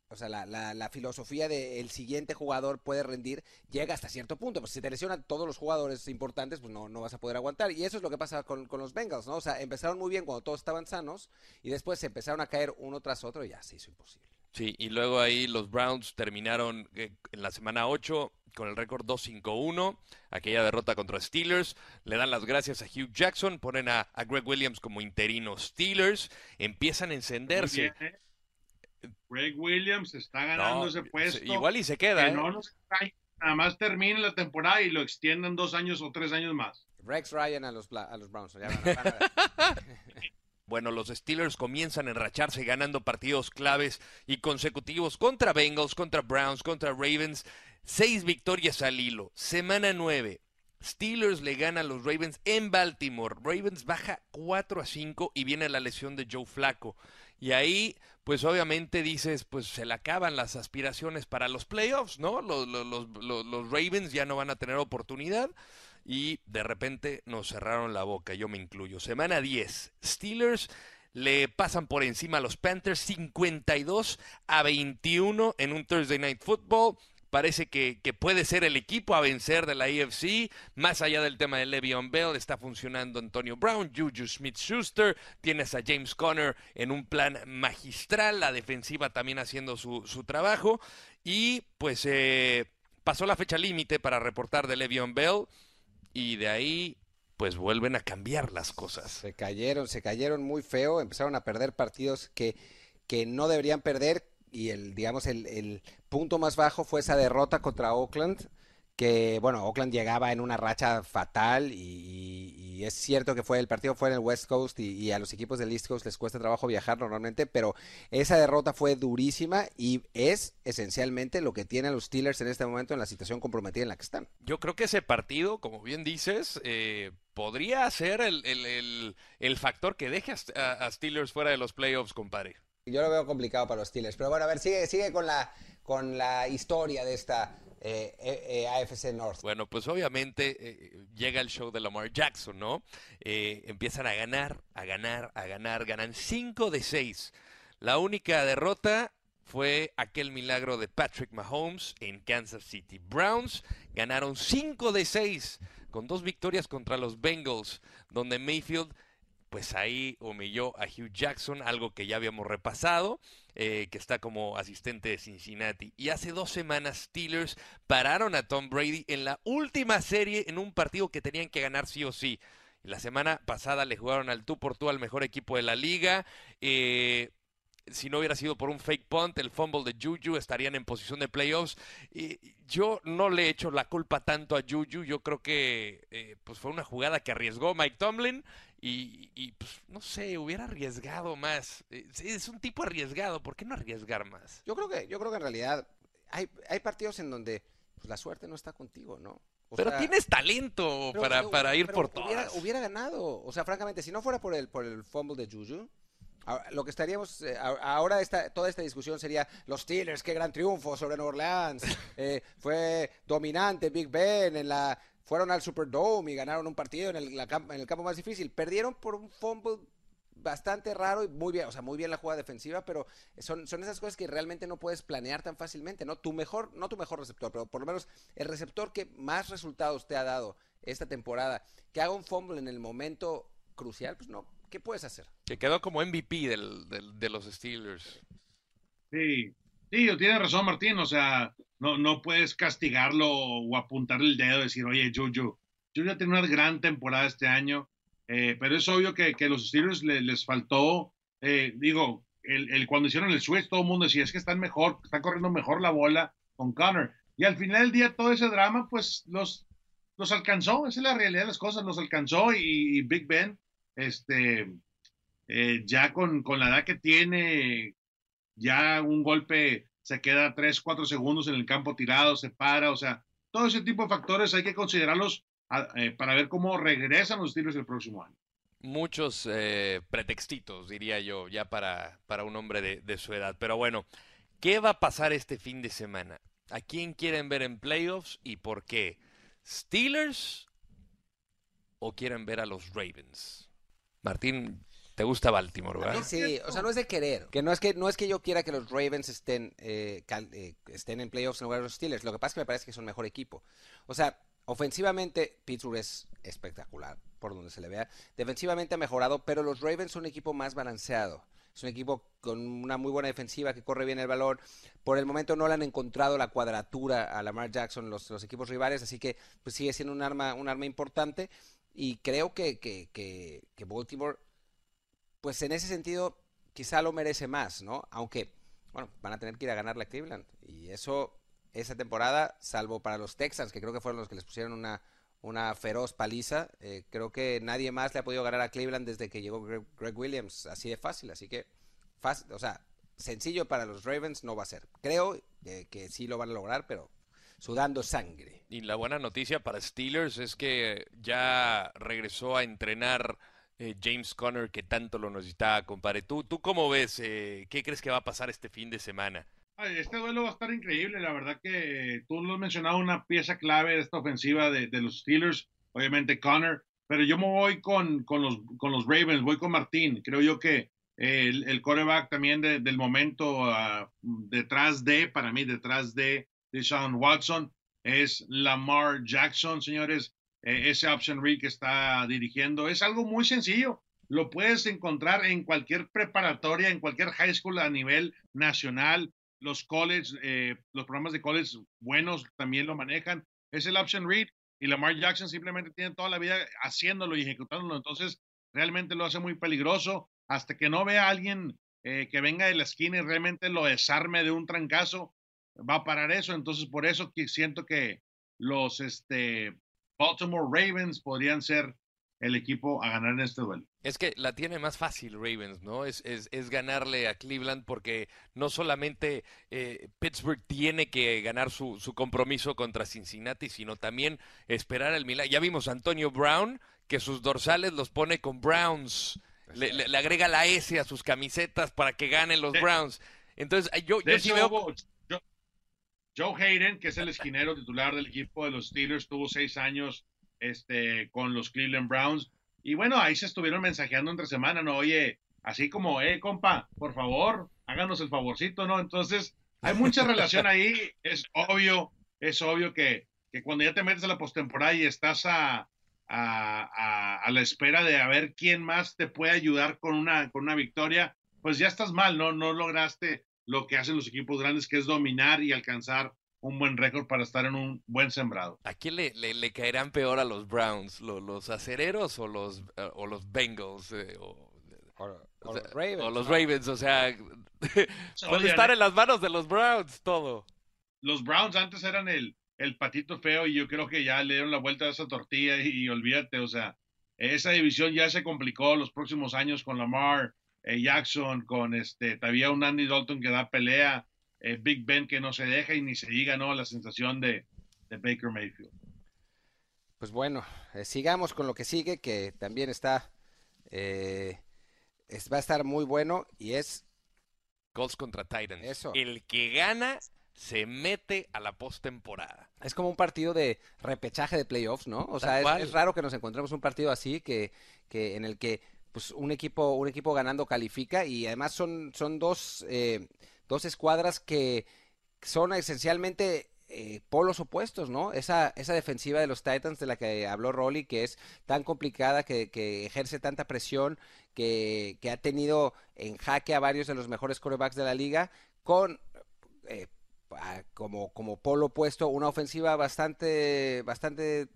o sea, la, la, la filosofía de el siguiente jugador puede rendir llega hasta cierto punto. Pues si te lesionan todos los jugadores importantes, pues no, no vas a poder aguantar. Y eso es lo que pasa con, con los Bengals, ¿no? O sea, empezaron muy bien cuando todos estaban sanos y después se empezaron a caer uno tras otro y ya se hizo imposible. Sí, y luego ahí los Browns terminaron eh, en la semana 8 con el récord 2-5-1, aquella derrota contra Steelers. Le dan las gracias a Hugh Jackson, ponen a, a Greg Williams como interino Steelers, empiezan a encenderse. Muy bien, ¿eh? Greg Williams está ganando No, ese puesto. igual y se queda, que ¿eh? no nos cae, nada más termine la temporada y lo extiendan dos años o tres años más. Rex Ryan a los, Bla- a los Browns. ya van a- van a. *laughs* *laughs* Bueno, los Steelers comienzan a enracharse ganando partidos claves y consecutivos contra Bengals, contra Browns, contra Ravens. Seis victorias al hilo. Semana 9. Steelers le gana a los Ravens en Baltimore. Ravens baja 4 a 5 y viene la lesión de Joe Flaco. Y ahí, pues obviamente dices, pues se le acaban las aspiraciones para los playoffs, ¿no? Los, los- los Ravens ya no van a tener oportunidad y de repente nos cerraron la boca, yo me incluyo. Semana 10, Steelers le pasan por encima a los Panthers 52 a 21 en un Thursday Night Football. Parece que, que puede ser el equipo a vencer de la AFC. Más allá del tema de Le'Veon Bell, está funcionando Antonio Brown, Juju Smith-Schuster. Tienes a James Conner en un plan magistral. La defensiva también haciendo su, su trabajo. Y pues eh, pasó la fecha límite para reportar de Le'Veon Bell. Y de ahí pues vuelven a cambiar las cosas. Se cayeron, se cayeron muy feo, empezaron a perder partidos que, que no deberían perder y el, digamos, el, el punto más bajo fue esa derrota contra Oakland, que, bueno, Oakland llegaba en una racha fatal y, y es cierto que fue el partido fue en el West Coast y, y a los equipos del East Coast les cuesta trabajo viajar normalmente, pero esa derrota fue durísima y es esencialmente lo que tienen los Steelers en este momento en la situación comprometida en la que están. Yo creo que ese partido, como bien dices, eh, podría ser el, el- el- el factor que deje a, a Steelers fuera de los playoffs, compadre. Yo lo veo complicado para los Steelers, pero bueno, a ver, sigue, sigue con la, con la historia de esta eh, eh, eh, AFC North. Bueno, pues obviamente llega el show de Lamar Jackson, ¿no? Empiezan a ganar, a ganar, a ganar, ganan 5 de 6. La única derrota fue aquel milagro de Patrick Mahomes en Kansas City. Browns ganaron 5 de 6 con dos victorias contra los Bengals, donde Mayfield pues ahí humilló a Hugh Jackson, algo que ya habíamos repasado, eh, que está como asistente de Cincinnati. Y hace dos semanas Steelers pararon a Tom Brady en la última serie en un partido que tenían que ganar sí o sí. La semana pasada le jugaron al tú por tú al mejor equipo de la liga. Eh, si no hubiera sido por un fake punt, el fumble de Juju, estarían en posición de playoffs. Y yo no le echo la culpa tanto a Juju. Yo creo que eh, pues fue una jugada que arriesgó Mike Tomlin. Y, y, pues no sé, hubiera arriesgado más. Eh, es un tipo arriesgado. ¿Por qué no arriesgar más? Yo creo que, yo creo que en realidad hay, hay partidos en donde pues, la suerte no está contigo, ¿no? O Pero sea, tienes talento pero- para, pero- para ir pero por hubiera, todas. hubiera ganado. O sea, francamente, si no fuera por el, por el fumble de Juju, ahora- lo que estaríamos, eh, ahora esta, toda esta discusión sería los Steelers, qué gran triunfo sobre Nueva Orleans, *laughs* eh, fue dominante Big Ben, en la, fueron al Superdome y ganaron un partido en el, la cam- en el campo más difícil, perdieron por un fumble bastante raro y muy bien, o sea, muy bien la jugada defensiva, pero son, son esas cosas que realmente no puedes planear tan fácilmente, ¿no? Tu mejor, no tu mejor receptor, pero por lo menos el receptor que más resultados te ha dado esta temporada, que haga un fumble en el momento crucial, pues no, ¿qué puedes hacer? Que quedó como MVP del, del- de los Steelers. Sí, sí, tiene razón Martín, o sea, no, no puedes castigarlo o apuntarle el dedo decir, oye, Juju, Juju tenido una gran temporada este año, eh, pero es obvio que, que los Steelers le- les faltó, eh, digo, el, el- cuando hicieron el switch, todo el mundo decía, es que están mejor, están corriendo mejor la bola con Connor. Y al final del día, todo ese drama, pues los, los alcanzó, esa es la realidad de las cosas, los alcanzó y, y Big Ben, este, eh, ya con, con la edad que tiene, ya un golpe se queda 3, 4 segundos en el campo tirado, se para, o sea, todo ese tipo de factores hay que considerarlos eh, para ver cómo regresan los Steelers el próximo año. Muchos eh, pretextitos, diría yo, ya para, para un hombre de, de su edad. Pero bueno, ¿qué va a pasar este fin de semana? ¿A quién quieren ver en playoffs y por qué? ¿Steelers o quieren ver a los Ravens? Martín, Te gusta Baltimore, ¿verdad? Sí, o sea, no es de querer. Que no es que no es que yo quiera que los Ravens estén eh, eh, estén en playoffs en lugar de los Steelers. Lo que pasa es que me parece que son mejor equipo. O sea, ofensivamente Pittsburgh es espectacular por donde se le vea. Defensivamente ha mejorado, pero los Ravens son un equipo más balanceado. Es un equipo con una muy buena defensiva que corre bien el balón. Por el momento no le han encontrado la cuadratura a Lamar Jackson los, los equipos rivales, así que pues sigue siendo un arma, un arma importante. Y creo que, que, que, que Baltimore, pues en ese sentido, quizá lo merece más, ¿no? Aunque, bueno, van a tener que ir a ganarle a Cleveland. Y eso, esa temporada, salvo para los Texans, que creo que fueron los que les pusieron una, una feroz paliza. Eh, creo que nadie más le ha podido ganar a Cleveland desde que llegó Greg, Williams, así de fácil. Así que, fácil, o sea, sencillo para los Ravens no va a ser. Creo que sí lo van a lograr, pero sudando sangre. Y la buena noticia para Steelers es que ya regresó a entrenar eh, James Conner, que tanto lo necesitaba, compadre. ¿Tú, tú cómo ves? Eh, ¿Qué crees que va a pasar este fin de semana? Este duelo va a estar increíble, la verdad que tú lo has mencionado, una pieza clave de esta ofensiva de, los Steelers, obviamente Connor, pero yo me voy con, con, los, con los Ravens, voy con Martín, creo yo que el, el coreback también del momento ah, detrás de, para mí, detrás de Sean Watson, es Lamar Jackson, señores, e, ese option read que está dirigiendo, es algo muy sencillo, lo puedes encontrar en cualquier preparatoria, en cualquier high school a nivel nacional, los college, eh, los programas de college buenos también lo manejan. Es el option read y Lamar Jackson simplemente tiene toda la vida haciéndolo y ejecutándolo. Entonces, realmente lo hace muy peligroso. Hasta que no vea a alguien eh, que venga de la esquina y realmente lo desarme de un trancazo, va a parar eso. Entonces, por eso que siento que los este, Baltimore Ravens podrían ser el equipo a ganar en este duelo. Es que la tiene más fácil Ravens, ¿no? Es, es, es ganarle a Cleveland porque no solamente eh, Pittsburgh tiene que ganar su, su, compromiso contra Cincinnati, sino también esperar el milagro. Ya vimos a Antonio Brown, que sus dorsales los pone con Browns. Le, le, agrega la S a sus camisetas para que ganen los Browns. Entonces, yo, yo sí veo... Joe Hayden, que es el esquinero titular del equipo de los Steelers, tuvo seis años este, con los Cleveland Browns. Y bueno, ahí se estuvieron mensajeando entre semana, ¿no? Oye, así como, eh, compa, por favor, háganos el favorcito, ¿no? Entonces, hay mucha relación ahí. *laughs* Es obvio, es obvio que, que cuando ya te metes a la postemporada y estás a, a, a, la espera de a ver quién más te puede ayudar con una, con una victoria, pues ya estás mal, ¿no? No lograste lo que hacen los equipos grandes, que es dominar y alcanzar un buen récord para estar en un buen sembrado. ¿A quién le, le, caerán peor a los Browns? ¿Los, los acereros o los, uh, o los Bengals? Eh, o, o, los Ravens, o los Ravens, o sea, *laughs* puede estar en las manos de los Browns todo. Los Browns antes eran el, el patito feo y yo creo que ya le dieron la vuelta a esa tortilla y, y olvídate, o sea, esa división ya se complicó los próximos años con Lamar eh, Jackson, con este, todavía un Andy Dalton que da pelea, eh, Big Ben que no se deja y ni se diga, ¿no? La sensación de, Baker Mayfield. Pues bueno, eh, sigamos con lo que sigue, que también está, va a estar muy bueno y es... Colts contra Titans. El que gana se mete a la postemporada. Es como un partido de repechaje de playoffs, ¿no? O sea, es, raro que nos encontremos un partido así que, que en el que pues un equipo un equipo ganando califica y además son son dos eh, dos escuadras que son esencialmente eh, polos opuestos, ¿no? Esa, esa defensiva de los Titans de la que habló Rolly, que es tan complicada, que, ejerce tanta presión, que, que, ha tenido en jaque a varios de los mejores corebacks de la liga, con eh, como, como polo opuesto una ofensiva bastante, bastante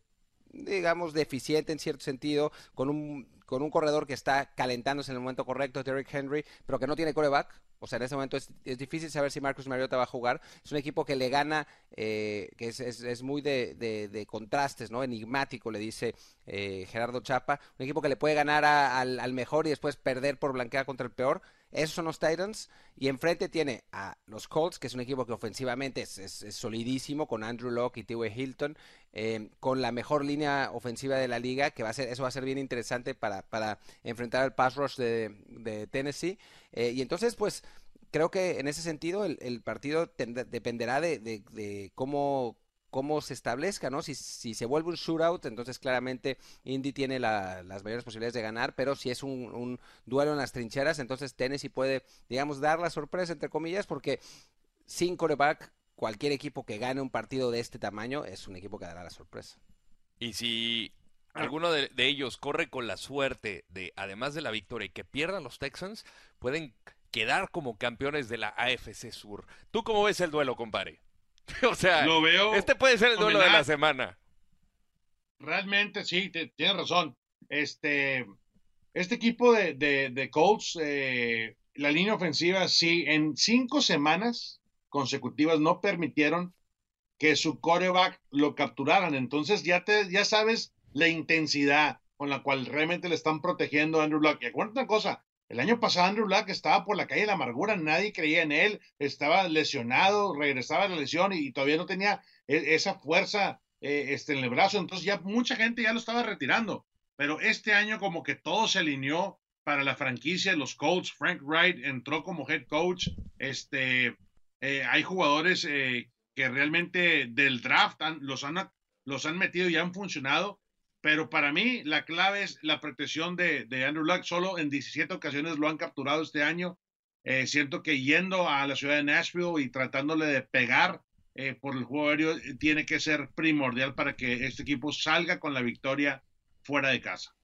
digamos, deficiente en cierto sentido, con un, con un corredor que está calentándose en el momento correcto, Derrick Henry, pero que no tiene coreback. O sea, en ese momento es, es difícil saber si Marcus Mariota va a jugar. Es un equipo que le gana, eh, que es, es, es muy de, de, contrastes, ¿no? Enigmático, le dice eh, Gerardo Chapa. Un equipo que le puede ganar al, al mejor y después perder por blanquear contra el peor. Esos son los Titans. Y enfrente tiene a los Colts, que es un equipo que ofensivamente es, solidísimo, con Andrew Locke y T.W. Hilton, eh, con la mejor línea ofensiva de la liga, que va a ser, eso va a ser bien interesante para, para enfrentar al pass rush de, Tennessee. Eh, y entonces, pues, creo que en ese sentido el, partido dependerá de, de, de, cómo cómo se establezca, ¿no? Si, si se vuelve un shootout, entonces claramente Indy tiene las mayores posibilidades de ganar, pero si es un, un, duelo en las trincheras, entonces Tennessee puede, digamos, dar la sorpresa, entre comillas, porque sin coreback, cualquier equipo que gane un partido de este tamaño es un equipo que dará la sorpresa. Y si alguno de, de ellos corre con la suerte de, además de la victoria, y que pierdan los Texans, pueden quedar como campeones de la AFC Sur. ¿Tú cómo ves el duelo, compadre? *laughs* o sea, Lo veo este puede ser el duelo de la semana. Realmente sí, te- tienes razón. Este, este equipo de, de, de Colts, eh, la línea ofensiva, sí, en cinco semanas consecutivas no permitieron que su coreback lo capturaran. Entonces ya te, ya sabes la intensidad con la cual realmente le están protegiendo a Andrew Luck. Y acuérdate una cosa, el año pasado Andrew Luck estaba por la calle de la amargura, nadie creía en él, estaba lesionado, regresaba de la lesión y, todavía no tenía e- esa fuerza eh, este, en el brazo, entonces ya mucha gente ya lo estaba retirando. Pero este año como que todo se alineó para la franquicia, los Colts, Frank Wright entró como head coach, este, eh, hay jugadores eh, que realmente del draft los, han, los han metido y han funcionado, pero para mí la clave es la protección de, de Andrew Luck, solo en 17 ocasiones lo han capturado este año, Eh, siento que yendo a la ciudad de Nashville y tratándole de pegar eh, por el juego aéreo eh, tiene que ser primordial para que este equipo salga con la victoria fuera de casa.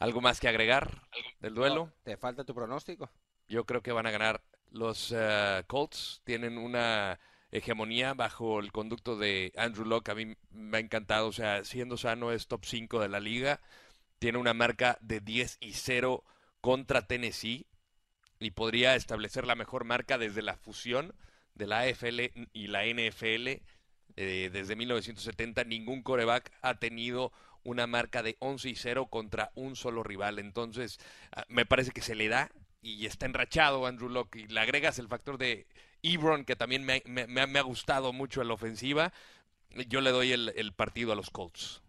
¿Algo más que agregar del duelo? ¿Te falta tu pronóstico? Yo creo que van a ganar los eh, Colts. Tienen una hegemonía bajo el conducto de Andrew Locke. A mí me ha encantado. O sea, siendo sano es top 5 de la liga. Tiene una marca de 10 y 0 contra Tennessee. Y podría establecer la mejor marca desde la fusión de la AFL y la NFL. Eh, desde 1970 ningún coreback ha tenido una marca de 11 y 0 contra un solo rival. Entonces, ah, me parece que se le da y está enrachado Andrew Locke. Y le agregas el factor de Ebron, que también me, me- me ha- me ha gustado mucho en la ofensiva. Yo le doy el, el partido a los Colts.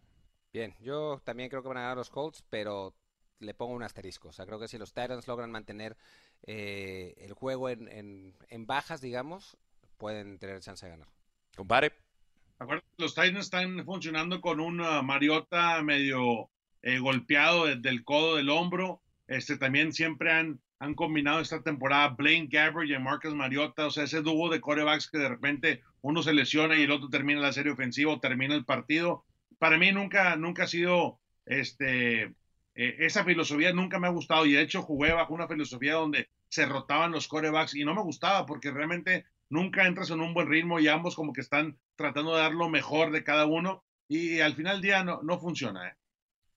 Bien, yo también creo que van a ganar los Colts, pero le pongo un asterisco. O sea, creo que si los Titans logran mantener eh, el juego en, en- en bajas, digamos, pueden tener chance de ganar. Compadre, Acuérdate, los Titans están funcionando con un uh, Mariota medio eh, golpeado desde el codo del hombro. Este también siempre han, han combinado esta temporada Blaine Gabbert y Marcus Mariota, o sea, ese dúo de corebacks que de repente uno se lesiona y el otro termina la serie ofensiva o termina el partido. Para mí nunca, nunca ha sido este, eh, esa filosofía, nunca me ha gustado y de hecho jugué bajo una filosofía donde se rotaban los corebacks y no me gustaba porque realmente nunca entras en un buen ritmo y ambos como que están tratando de dar lo mejor de cada uno y al final del día no, no funciona. ¿eh?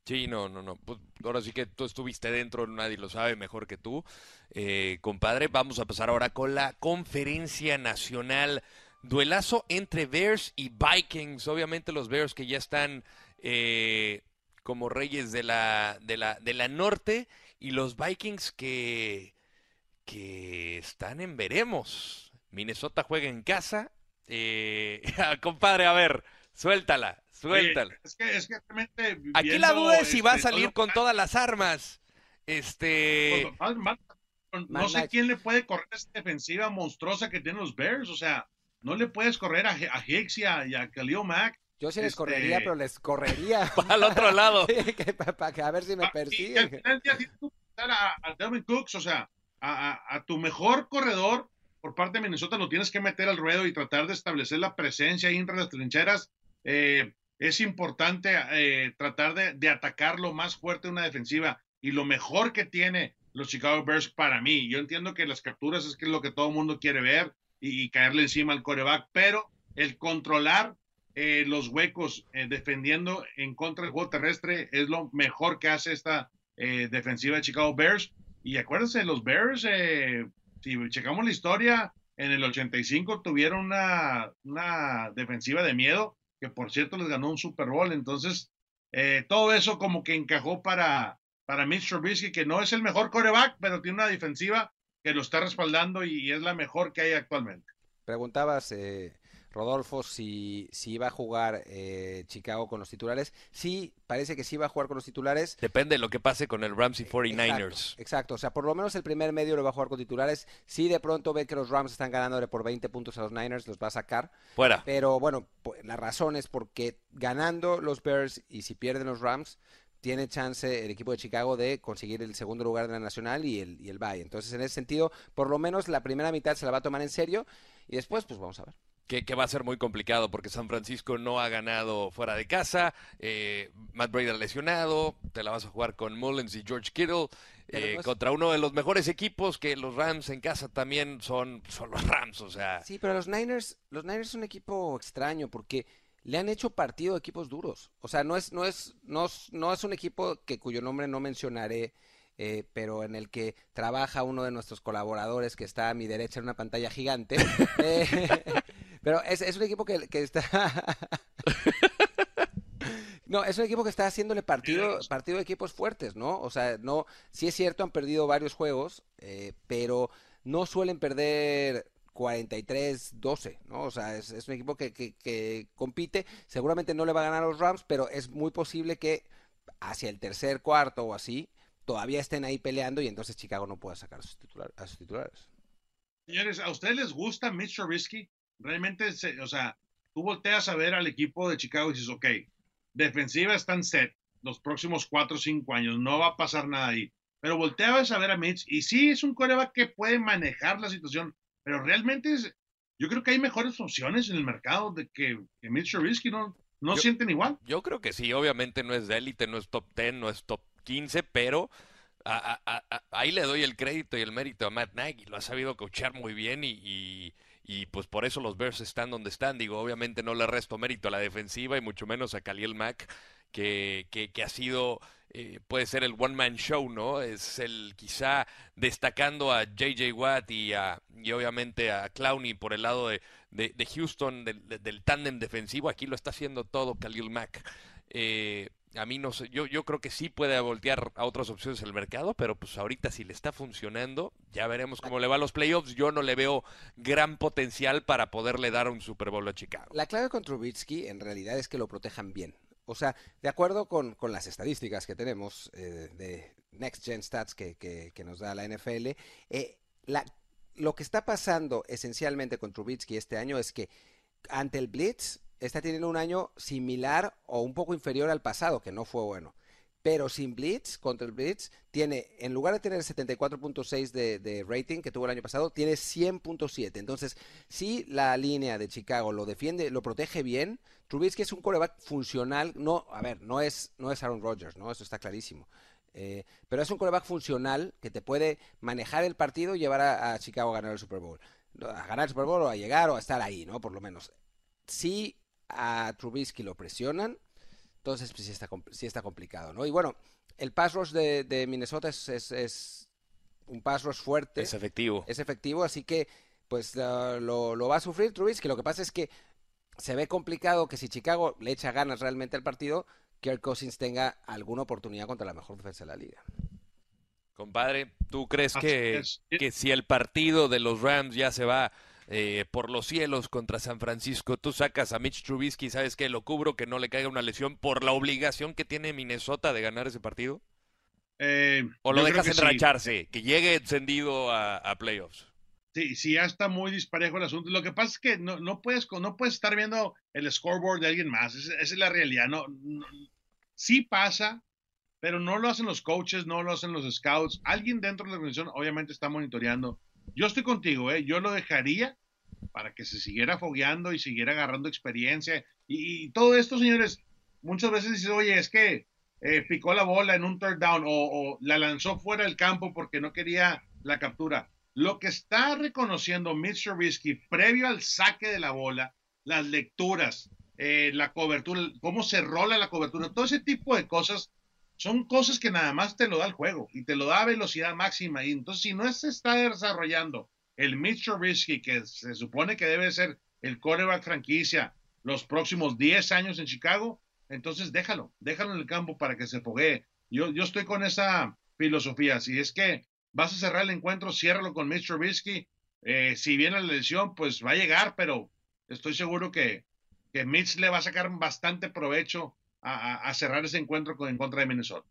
Sí, no, no, no. Pues ahora sí que tú estuviste dentro, nadie lo sabe mejor que tú. Eh, compadre, vamos a pasar ahora con la conferencia nacional. Duelazo entre Bears y Vikings. Obviamente los Bears que ya están eh, como reyes de la, de la, de la norte y los Vikings que, que están en veremos. Minnesota juega en casa. Eh, *laughs* compadre, a ver, suéltala, suéltala. Oye, es, que, es que realmente Aquí la duda es si va a este, salir todo- con todas las armas. Este. Mal- mal- no sé quién le puede correr esa defensiva monstruosa que tienen los Bears. O sea, no le puedes correr a, a Hicks y a, y a Khalil Mack. Yo sí les Este- correría, pero les correría. *laughs* Al otro lado. *laughs* para a ver si me Ah, y- y al persiguen. final tienes que a, a Cooks, o sea, a, a- a tu mejor corredor por parte de Minnesota lo tienes que meter al ruedo y tratar de establecer la presencia ahí entre las trincheras. Eh, es importante eh, tratar de, atacar lo más fuerte de una defensiva y lo mejor que tiene los Chicago Bears para mí. Yo entiendo que las capturas es que es lo que todo el mundo quiere ver y, caerle encima al coreback, pero el controlar eh, los huecos eh, defendiendo en contra del juego terrestre es lo mejor que hace esta defensiva de Chicago Bears. Y acuérdense, los Bears, si checamos la historia, en el 85 tuvieron una defensiva de miedo, que por cierto les ganó un Super Bowl. Entonces, eh, todo eso como que encajó para, para Mitch Trubisky, que no es el mejor coreback, pero tiene una defensiva que lo está respaldando y, y es la mejor que hay actualmente. Preguntabas, eh, Rodolfo si, si iba a jugar eh, Chicago con los titulares. Sí, parece que sí va a jugar con los titulares. Depende de lo que pase con el Rams y 49ers. Exacto, exacto, o sea, por lo menos el primer medio lo va a jugar con titulares. Si de pronto ve que los Rams están ganándole por 20 puntos a los Niners, los va a sacar. Fuera. Pero bueno, la razón es porque ganando los Bears y si pierden los Rams, tiene chance el equipo de Chicago de conseguir el segundo lugar de la nacional y el, y el bye. Entonces, en ese sentido, por lo menos la primera mitad se la va a tomar en serio y después, pues vamos a ver. Que, va a ser muy complicado porque San Francisco no ha ganado fuera de casa, eh, Matt Brady lesionado, te la vas a jugar con Mullins y George Kittle eh, contra uno de los mejores equipos que los Rams en casa también son, son los Rams, o sea. Sí, pero los Niners, los Niners son un equipo extraño porque le han hecho partido a equipos duros. O sea, no es, no es, no, no es un equipo que cuyo nombre no mencionaré, eh, pero en el que trabaja uno de nuestros colaboradores que está a mi derecha en una pantalla gigante. *laughs* Eh, pero es, es, un equipo que, que está. *laughs* No, es un equipo que está haciéndole partido, partido de equipos fuertes, ¿no? O sea, no, sí es cierto, han perdido varios juegos, eh, pero no suelen perder 43-12, ¿no? O sea, es, un equipo que, que, compite, seguramente no le va a ganar a los Rams, pero es muy posible que hacia el tercer cuarto o así, todavía estén ahí peleando y entonces Chicago no pueda sacar a sus, titulares. Señores, ¿a ustedes les gusta Mitch Trubisky? Realmente, o sea, tú volteas a ver al equipo de Chicago y dices, ok, defensiva están set los próximos 4 o 5 años, no va a pasar nada ahí. Pero volteabas a ver a Mitch y sí es un coreback que puede manejar la situación pero realmente es, yo creo que hay mejores opciones en el mercado de que, que Mitch Trubisky, ¿no? ¿No sienten igual? Yo creo que sí, obviamente no es de élite, no es top 10, no es top 15, pero ahí le doy el crédito y el mérito a Matt Nagy, lo ha sabido coachar muy bien y, y, pues por eso los Bears están donde están. Digo, obviamente no le resto mérito a la defensiva y mucho menos a Khalil Mack, que, que, que ha sido eh, puede ser el one man show, ¿no? Es el quizá destacando a JJ Watt y, a, y obviamente a Clowney por el lado de, de, Houston, del, del tándem defensivo. Aquí lo está haciendo todo Khalil Mack. Eh, a mí no sé, yo, yo creo que sí puede voltear a otras opciones el mercado, pero pues ahorita si le está funcionando, ya veremos cómo le va a los playoffs. Yo no le veo gran potencial para poderle dar un Super Bowl a Chicago. La clave con Trubitsky en realidad es que lo protejan bien. O sea, de acuerdo con, las estadísticas que tenemos eh, de Next Gen Stats que, que, nos da la NFL, eh, la, lo que está pasando esencialmente con Trubitsky este año es que ante el Blitz está teniendo un año similar o un poco inferior al pasado, que no fue bueno pero sin Blitz, contra el Blitz, tiene, en lugar de tener 74.6 de, rating que tuvo el año pasado, tiene 100.7. Entonces, si la línea de Chicago lo defiende, lo protege bien, Trubisky es un coreback funcional, no, a ver, no es, no es Aaron Rodgers, ¿no? Eso está clarísimo. Eh, pero es un coreback funcional que te puede manejar el partido y llevar a, Chicago a ganar el Super Bowl. A ganar el Super Bowl o a llegar o a estar ahí, ¿no? Por lo menos. Si a Trubisky lo presionan, entonces, pues sí está, sí está complicado, ¿no? Y bueno, el pass rush de, Minnesota es, es, un pass rush fuerte. Es efectivo. Es efectivo, así que pues lo, lo, va a sufrir Trubisky. Lo que pasa es que se ve complicado que si Chicago le echa ganas realmente al partido, Kirk Cousins tenga alguna oportunidad contra la mejor defensa de la liga. Compadre, ¿tú crees que, que si el partido de los Rams ya se va eh, por los cielos contra San Francisco. Tú sacas a Mitch Trubisky, ¿sabes qué? Lo cubro que no le caiga una lesión por la obligación que tiene Minnesota de ganar ese partido. Eh, ¿O lo dejas enracharse, que llegue encendido a, playoffs? Sí, sí, ya está muy disparejo el asunto. Lo que pasa es que no, no, puedes, no puedes estar viendo el scoreboard de alguien más. Esa, es la realidad. No, sí pasa, pero no lo hacen los coaches, no lo hacen los scouts. Alguien dentro de la organización obviamente está monitoreando yo estoy contigo, ¿eh? yo lo dejaría para que se siguiera fogueando y siguiera agarrando experiencia. Y, todo esto, señores, muchas veces dices, oye, es que eh, picó la bola en un third down o, la lanzó fuera del campo porque no quería la captura. Lo que está reconociendo Mitch Trubisky previo al saque de la bola, las lecturas, eh, la cobertura, cómo se rola la cobertura, todo ese tipo de cosas son cosas que nada más te lo da el juego y te lo da a velocidad máxima. Y entonces, si no se está desarrollando el Mitch Trubisky, que se supone que debe ser el quarterback franquicia los próximos 10 años en Chicago, entonces déjalo, déjalo en el campo para que se foguee. Yo, yo estoy con esa filosofía. Si es que vas a cerrar el encuentro, ciérralo con Mitch Trubisky. Eh, si viene la lesión, pues va a llegar, pero estoy seguro que, que Mitch le va a sacar bastante provecho a, cerrar ese encuentro con, en contra de Minnesota.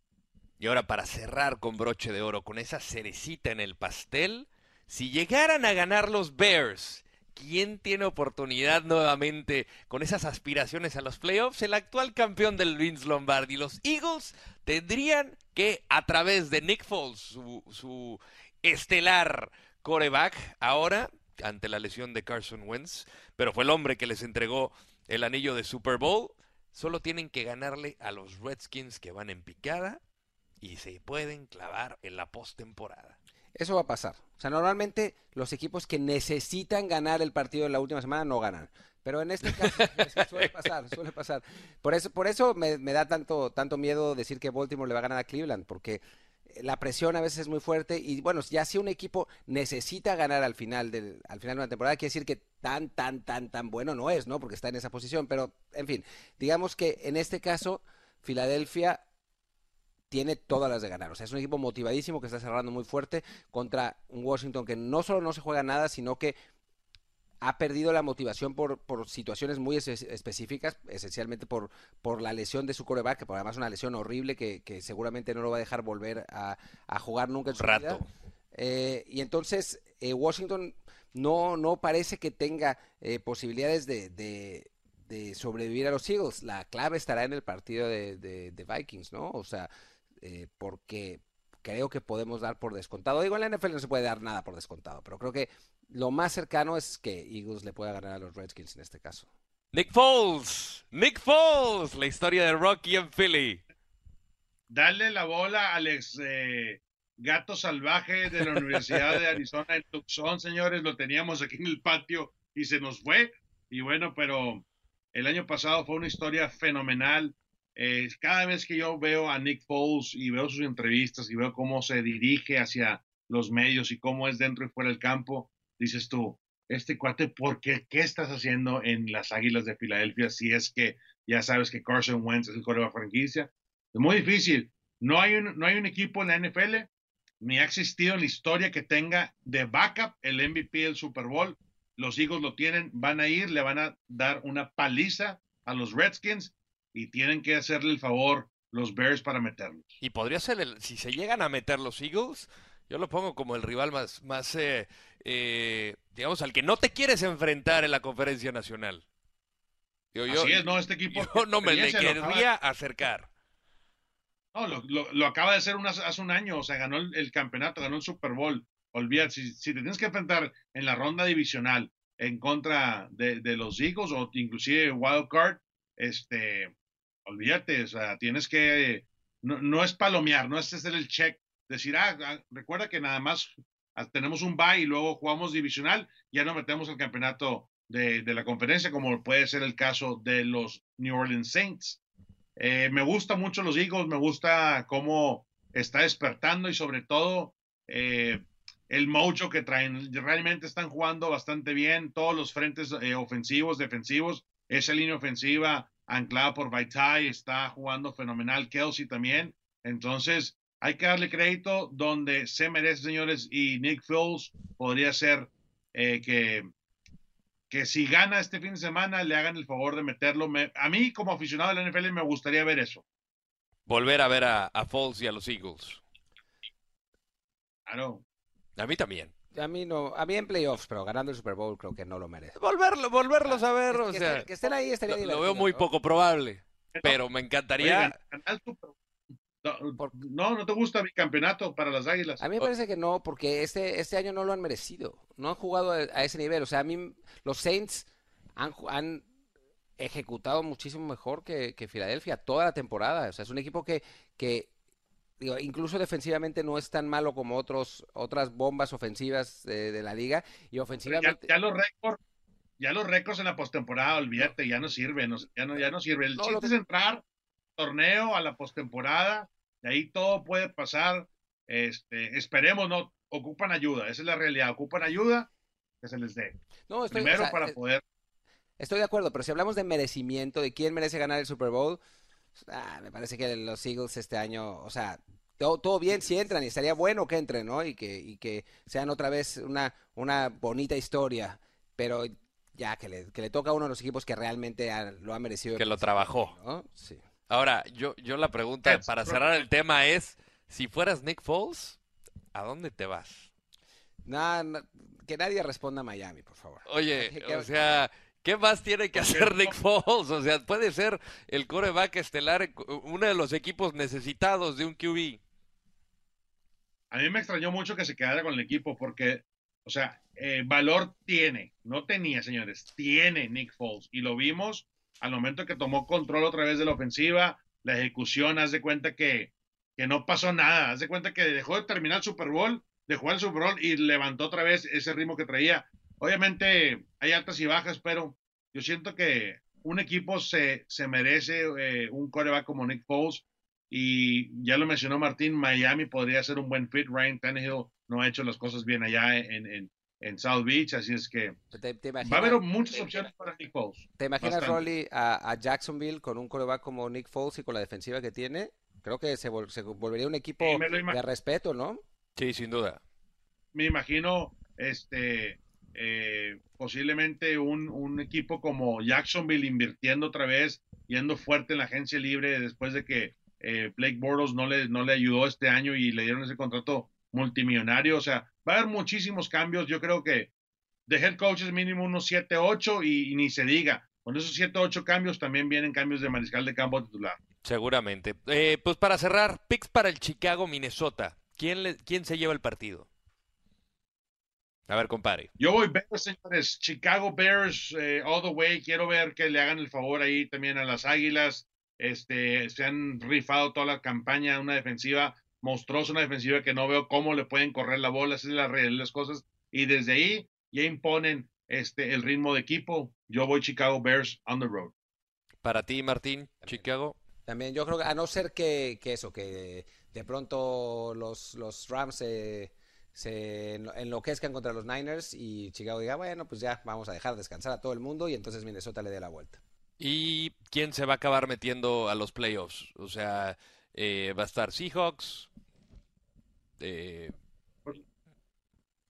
Y ahora para cerrar con broche de oro, con esa cerecita en el pastel, si llegaran a ganar los Bears, ¿quién tiene oportunidad nuevamente con esas aspiraciones a los playoffs? El actual campeón del Vince Lombardi. Los Eagles tendrían que, a través de Nick Foles, su, su estelar coreback, ahora ante la lesión de Carson Wentz, pero fue el hombre que les entregó el anillo de Super Bowl. Solo tienen que ganarle a los Redskins que van en picada y se pueden clavar en la postemporada. Eso va a pasar. O sea, normalmente los equipos que necesitan ganar el partido en la última semana no ganan. Pero en este caso *laughs* suele pasar, suele pasar. Por eso, por eso me, me, da tanto, tanto miedo decir que Baltimore le va a ganar a Cleveland, porque la presión a veces es muy fuerte y bueno, ya si un equipo necesita ganar al final al final de una temporada, quiere decir que tan, tan, tan, tan bueno no es, ¿no? Porque está en esa posición, pero en fin, digamos que en este caso, Filadelfia tiene todas las de ganar. O sea, es un equipo motivadísimo que está cerrando muy fuerte contra un Washington que no solo no se juega nada, sino que ha perdido la motivación por, por situaciones muy específicas, esencialmente por, por la lesión de su coreback, que por además una lesión horrible que, que, seguramente no lo va a dejar volver a, a jugar nunca en su Rato. vida. Eh, y entonces eh, Washington no, no parece que tenga eh, posibilidades de, de, de, sobrevivir a los Eagles. La clave estará en el partido de, de Vikings, ¿no? O sea, porque creo que podemos dar por descontado. Digo, en la NFL no se puede dar nada por descontado, pero creo que lo más cercano es que Eagles le pueda ganar a los Redskins en este caso. Nick Foles, Nick Foles, la historia de Rocky en Philly. Dale la bola al ex eh, gato salvaje de la Universidad de Arizona en Tucson, señores, lo teníamos aquí en el patio y se nos fue. Y bueno, pero el año pasado fue una historia fenomenal. Eh, cada vez que yo veo a Nick Foles y veo sus entrevistas y veo cómo se dirige hacia los medios y cómo es dentro y fuera del campo, dices tú, este cuate, ¿por qué? ¿Qué estás haciendo en las Águilas de Filadelfia si es que ya sabes que Carson Wentz es el de franquicia? Es muy difícil. No hay, un, no hay un equipo en la NFL, ni ha existido en la historia que tenga de backup el MVP del Super Bowl. Los Eagles lo tienen, van a ir, le van a dar una paliza a los Redskins y tienen que hacerle el favor los Bears para meterlos. Y podría ser, si se llegan a meter los Eagles, yo lo pongo como el rival más, más eh, eh, digamos, al que no te quieres enfrentar en la conferencia nacional. Yo, Así es, no, este equipo. Yo no me le querría acercar. No, lo, lo, acaba de hacer hace un año, o sea, ganó el, campeonato, ganó el Super Bowl. Olvídate, si, si, te tienes que enfrentar en la ronda divisional en contra de, de los Eagles o inclusive Wild Card, este, olvídate, o sea, tienes que, no, no es palomear, no es hacer el check, decir, ah, ah recuerda que nada más ah, tenemos un bye y luego jugamos divisional, ya no metemos el campeonato de, de, la conferencia, como puede ser el caso de los New Orleans Saints. Eh, me gusta mucho los Eagles, me gusta cómo está despertando y sobre todo eh, el mojo que traen. Realmente están jugando bastante bien todos los frentes eh, ofensivos, defensivos. Esa línea ofensiva anclada por Vaitai está jugando fenomenal. Kelsey también. Entonces, hay que darle crédito donde se merece, señores. Y Nick Foles podría ser eh, que, que si gana este fin de semana le hagan el favor de meterlo. a mí, como aficionado de la NFL, me gustaría ver eso. Volver a ver a, a Foles y a los Eagles. Claro. A mí también. A mí no, a mí en playoffs, pero ganando el Super Bowl creo que no lo merece. Volverlo, volverlos a ver, o sea, que estén ahí estaría lo, lo veo muy poco probable, pero me encantaría. No, no te gusta mi campeonato para las Águilas. A mí me parece que no, porque este, este año no lo han merecido. No han jugado a, ese nivel. O sea, a mí los Saints han, han ejecutado muchísimo mejor que, que Filadelfia toda la temporada. O sea, es un equipo que, que incluso defensivamente no es tan malo como otros otras bombas ofensivas de, la liga y ofensivamente ya, los récords ya los récords en la postemporada olvídate ya no sirven ya no ya no sirve el chiste es entrar torneo a la postemporada y ahí todo puede pasar este esperemos no ocupan ayuda esa es la realidad ocupan ayuda que se les dé no, primero para eh, poder estoy de acuerdo pero si hablamos de merecimiento de quién merece ganar el Super Bowl Ah, me parece que los Eagles este año, o sea, todo, todo, bien si entran y estaría bueno que entren, ¿no? Y que, y que sean otra vez una, una bonita historia. Pero ya que le, que le toca a uno de los equipos que realmente ha- lo ha merecido. Que lo trabajó. ¿no? Sí. Ahora, yo, yo la pregunta para cerrar el tema es, si fueras Nick Foles, ¿a dónde te vas? Nada, na- que nadie responda a Miami, por favor. Oye, ¿Qué- o sea, ¿qué más tiene que hacer no? Nick Foles? O sea, puede ser el coreback estelar, uno de los equipos necesitados de un QB. A mí me extrañó mucho que se quedara con el equipo porque, o sea, eh, valor tiene, no tenía, señores, tiene Nick Foles. Y lo vimos al momento que tomó control otra vez de la ofensiva, la ejecución, haz de cuenta que, que no pasó nada, haz de cuenta que dejó de terminar el Super Bowl, dejó el Super Bowl y levantó otra vez ese ritmo que traía. Obviamente hay altas y bajas, pero yo siento que un equipo se, se merece eh, un coreback como Nick Foles y ya lo mencionó Martín, Miami podría ser un buen fit. Ryan Tannehill no ha hecho las cosas bien allá en, en, en South Beach, así es que ¿Te, te va a haber muchas opciones para Nick Foles. te imaginas, bastante. Rolly, a, a Jacksonville con un coreback como Nick Foles y con la defensiva que tiene? Creo que se, vol- se volvería un equipo Sí, de respeto, ¿no? Sí, sin duda. Me imagino este eh, posiblemente un, un equipo como Jacksonville invirtiendo otra vez, yendo fuerte en la agencia libre después de que eh, Blake Bortles no le, no le ayudó este año y le dieron ese contrato multimillonario. O sea, va a haber muchísimos cambios. Yo creo que de head coaches mínimo unos 7, 8 y, y ni se diga. Con esos 7, 8 cambios también vienen cambios de mariscal de campo titular. Seguramente. Eh, pues para cerrar, picks para el Chicago, Minnesota. ¿Quién, le- ¿Quién se lleva el partido? A ver, compadre. Yo voy Bears, señores. Chicago Bears, eh, all the way. Quiero ver que le hagan el favor ahí también a las Águilas. Este, se han rifado toda la campaña, una defensiva monstruosa, una defensiva que no veo cómo le pueden correr la bola, esa es la realidad de las cosas. Y desde ahí ya imponen este, el ritmo de equipo. Yo voy Chicago Bears on the road. Para ti, Martín, Chicago. También yo creo que a no ser que, que eso, que de pronto los, los Rams se, se enlo- enloquezcan contra los Niners y Chicago diga, bueno, pues ya vamos a dejar descansar a todo el mundo y entonces Minnesota le dé la vuelta. ¿Y quién se va a acabar metiendo a los playoffs? O sea, eh, va a estar Seahawks. eh,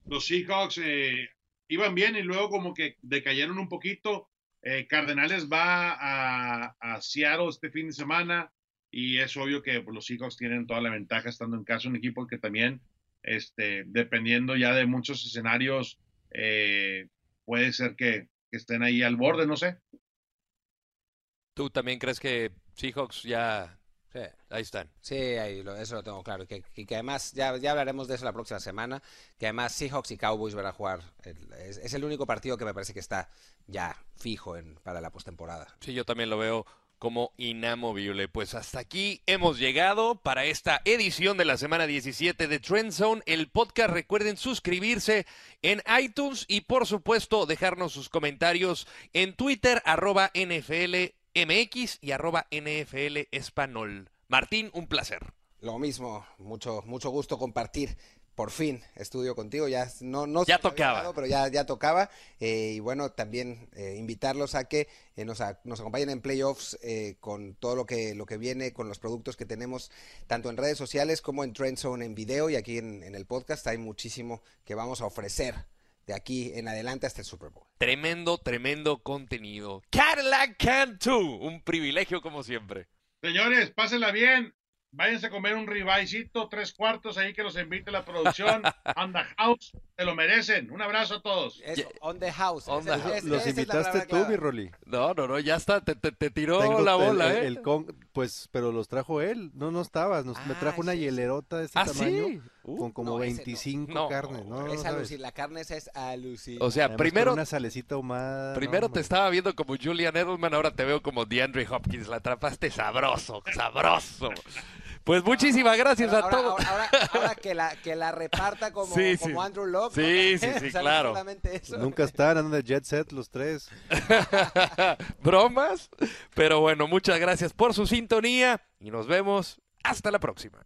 Los Seahawks eh, iban bien y luego como que decayeron un poquito. Cardenales va a, a Seattle este fin de semana y es obvio que pues, los Seahawks tienen toda la ventaja estando en casa un equipo que también, este, dependiendo ya de muchos escenarios, puede ser que, que estén ahí al borde, no sé. ¿Tú también crees que Seahawks ya... Sí. Ahí están. Sí, ahí lo- eso lo tengo claro. Que, que, que además, ya, ya hablaremos de eso la próxima semana, que además Seahawks y Cowboys van a jugar. el- es, es el único partido que me parece que está ya fijo en, para la postemporada. Sí, yo también lo veo como inamovible. Pues hasta aquí hemos llegado para esta edición de la semana 17 de Trend Zone, el podcast. Recuerden suscribirse en iTunes y por supuesto dejarnos sus comentarios en Twitter, arroba NFLMX y arroba NFL Espanol. Martín, un placer. Lo mismo, mucho, mucho gusto compartir. Por fin estudio contigo, ya no, no Ya tocaba. pero ya, ya tocaba. Eh, y bueno, también eh, invitarlos a que eh, nos, a- nos acompañen en playoffs eh, con todo lo que, lo que viene, con los productos que tenemos, tanto en redes sociales como en Trendzone en video y aquí en, en el podcast. Hay muchísimo que vamos a ofrecer de aquí en adelante hasta el Super Bowl. Tremendo, tremendo contenido. Cadillac Cantu, un privilegio como siempre. Señores, pásenla bien. Váyanse a comer un ribaicito, tres cuartos ahí que los invite la producción. *laughs* On the house, se lo merecen. Un abrazo a todos. Eso, on the house. On the house. Los invitaste tú, mi Rolly. No, no, no, ya está, te, te- te tiró Tengo la el- bola, el, ¿eh? el con- pues, pero los trajo él. No, no estabas. Nos- me Ah, trajo una sí. hielerota de este ¿Ah, tamaño sí? Uh, con como no, ese no. 25 No, carnes. No, Es sabes. alucin- la carne esa es alucinante. O sea, Además, primero, una salecita ahumada. primero no, te estaba viendo como Julian Edelman, ahora te veo como DeAndre Hopkins. La atrapaste sabroso, sabroso. Pues muchísimas gracias a todos. ahora, ahora- ahora que, la, que la reparta como, Sí, como sí. Andrew Locke. ¿no? Sí, sí, sí, *laughs* o sea, no claro. eso. Nunca están, andan de jet set los tres. *laughs* Bromas. Pero bueno, muchas gracias por su sintonía y nos vemos hasta la próxima.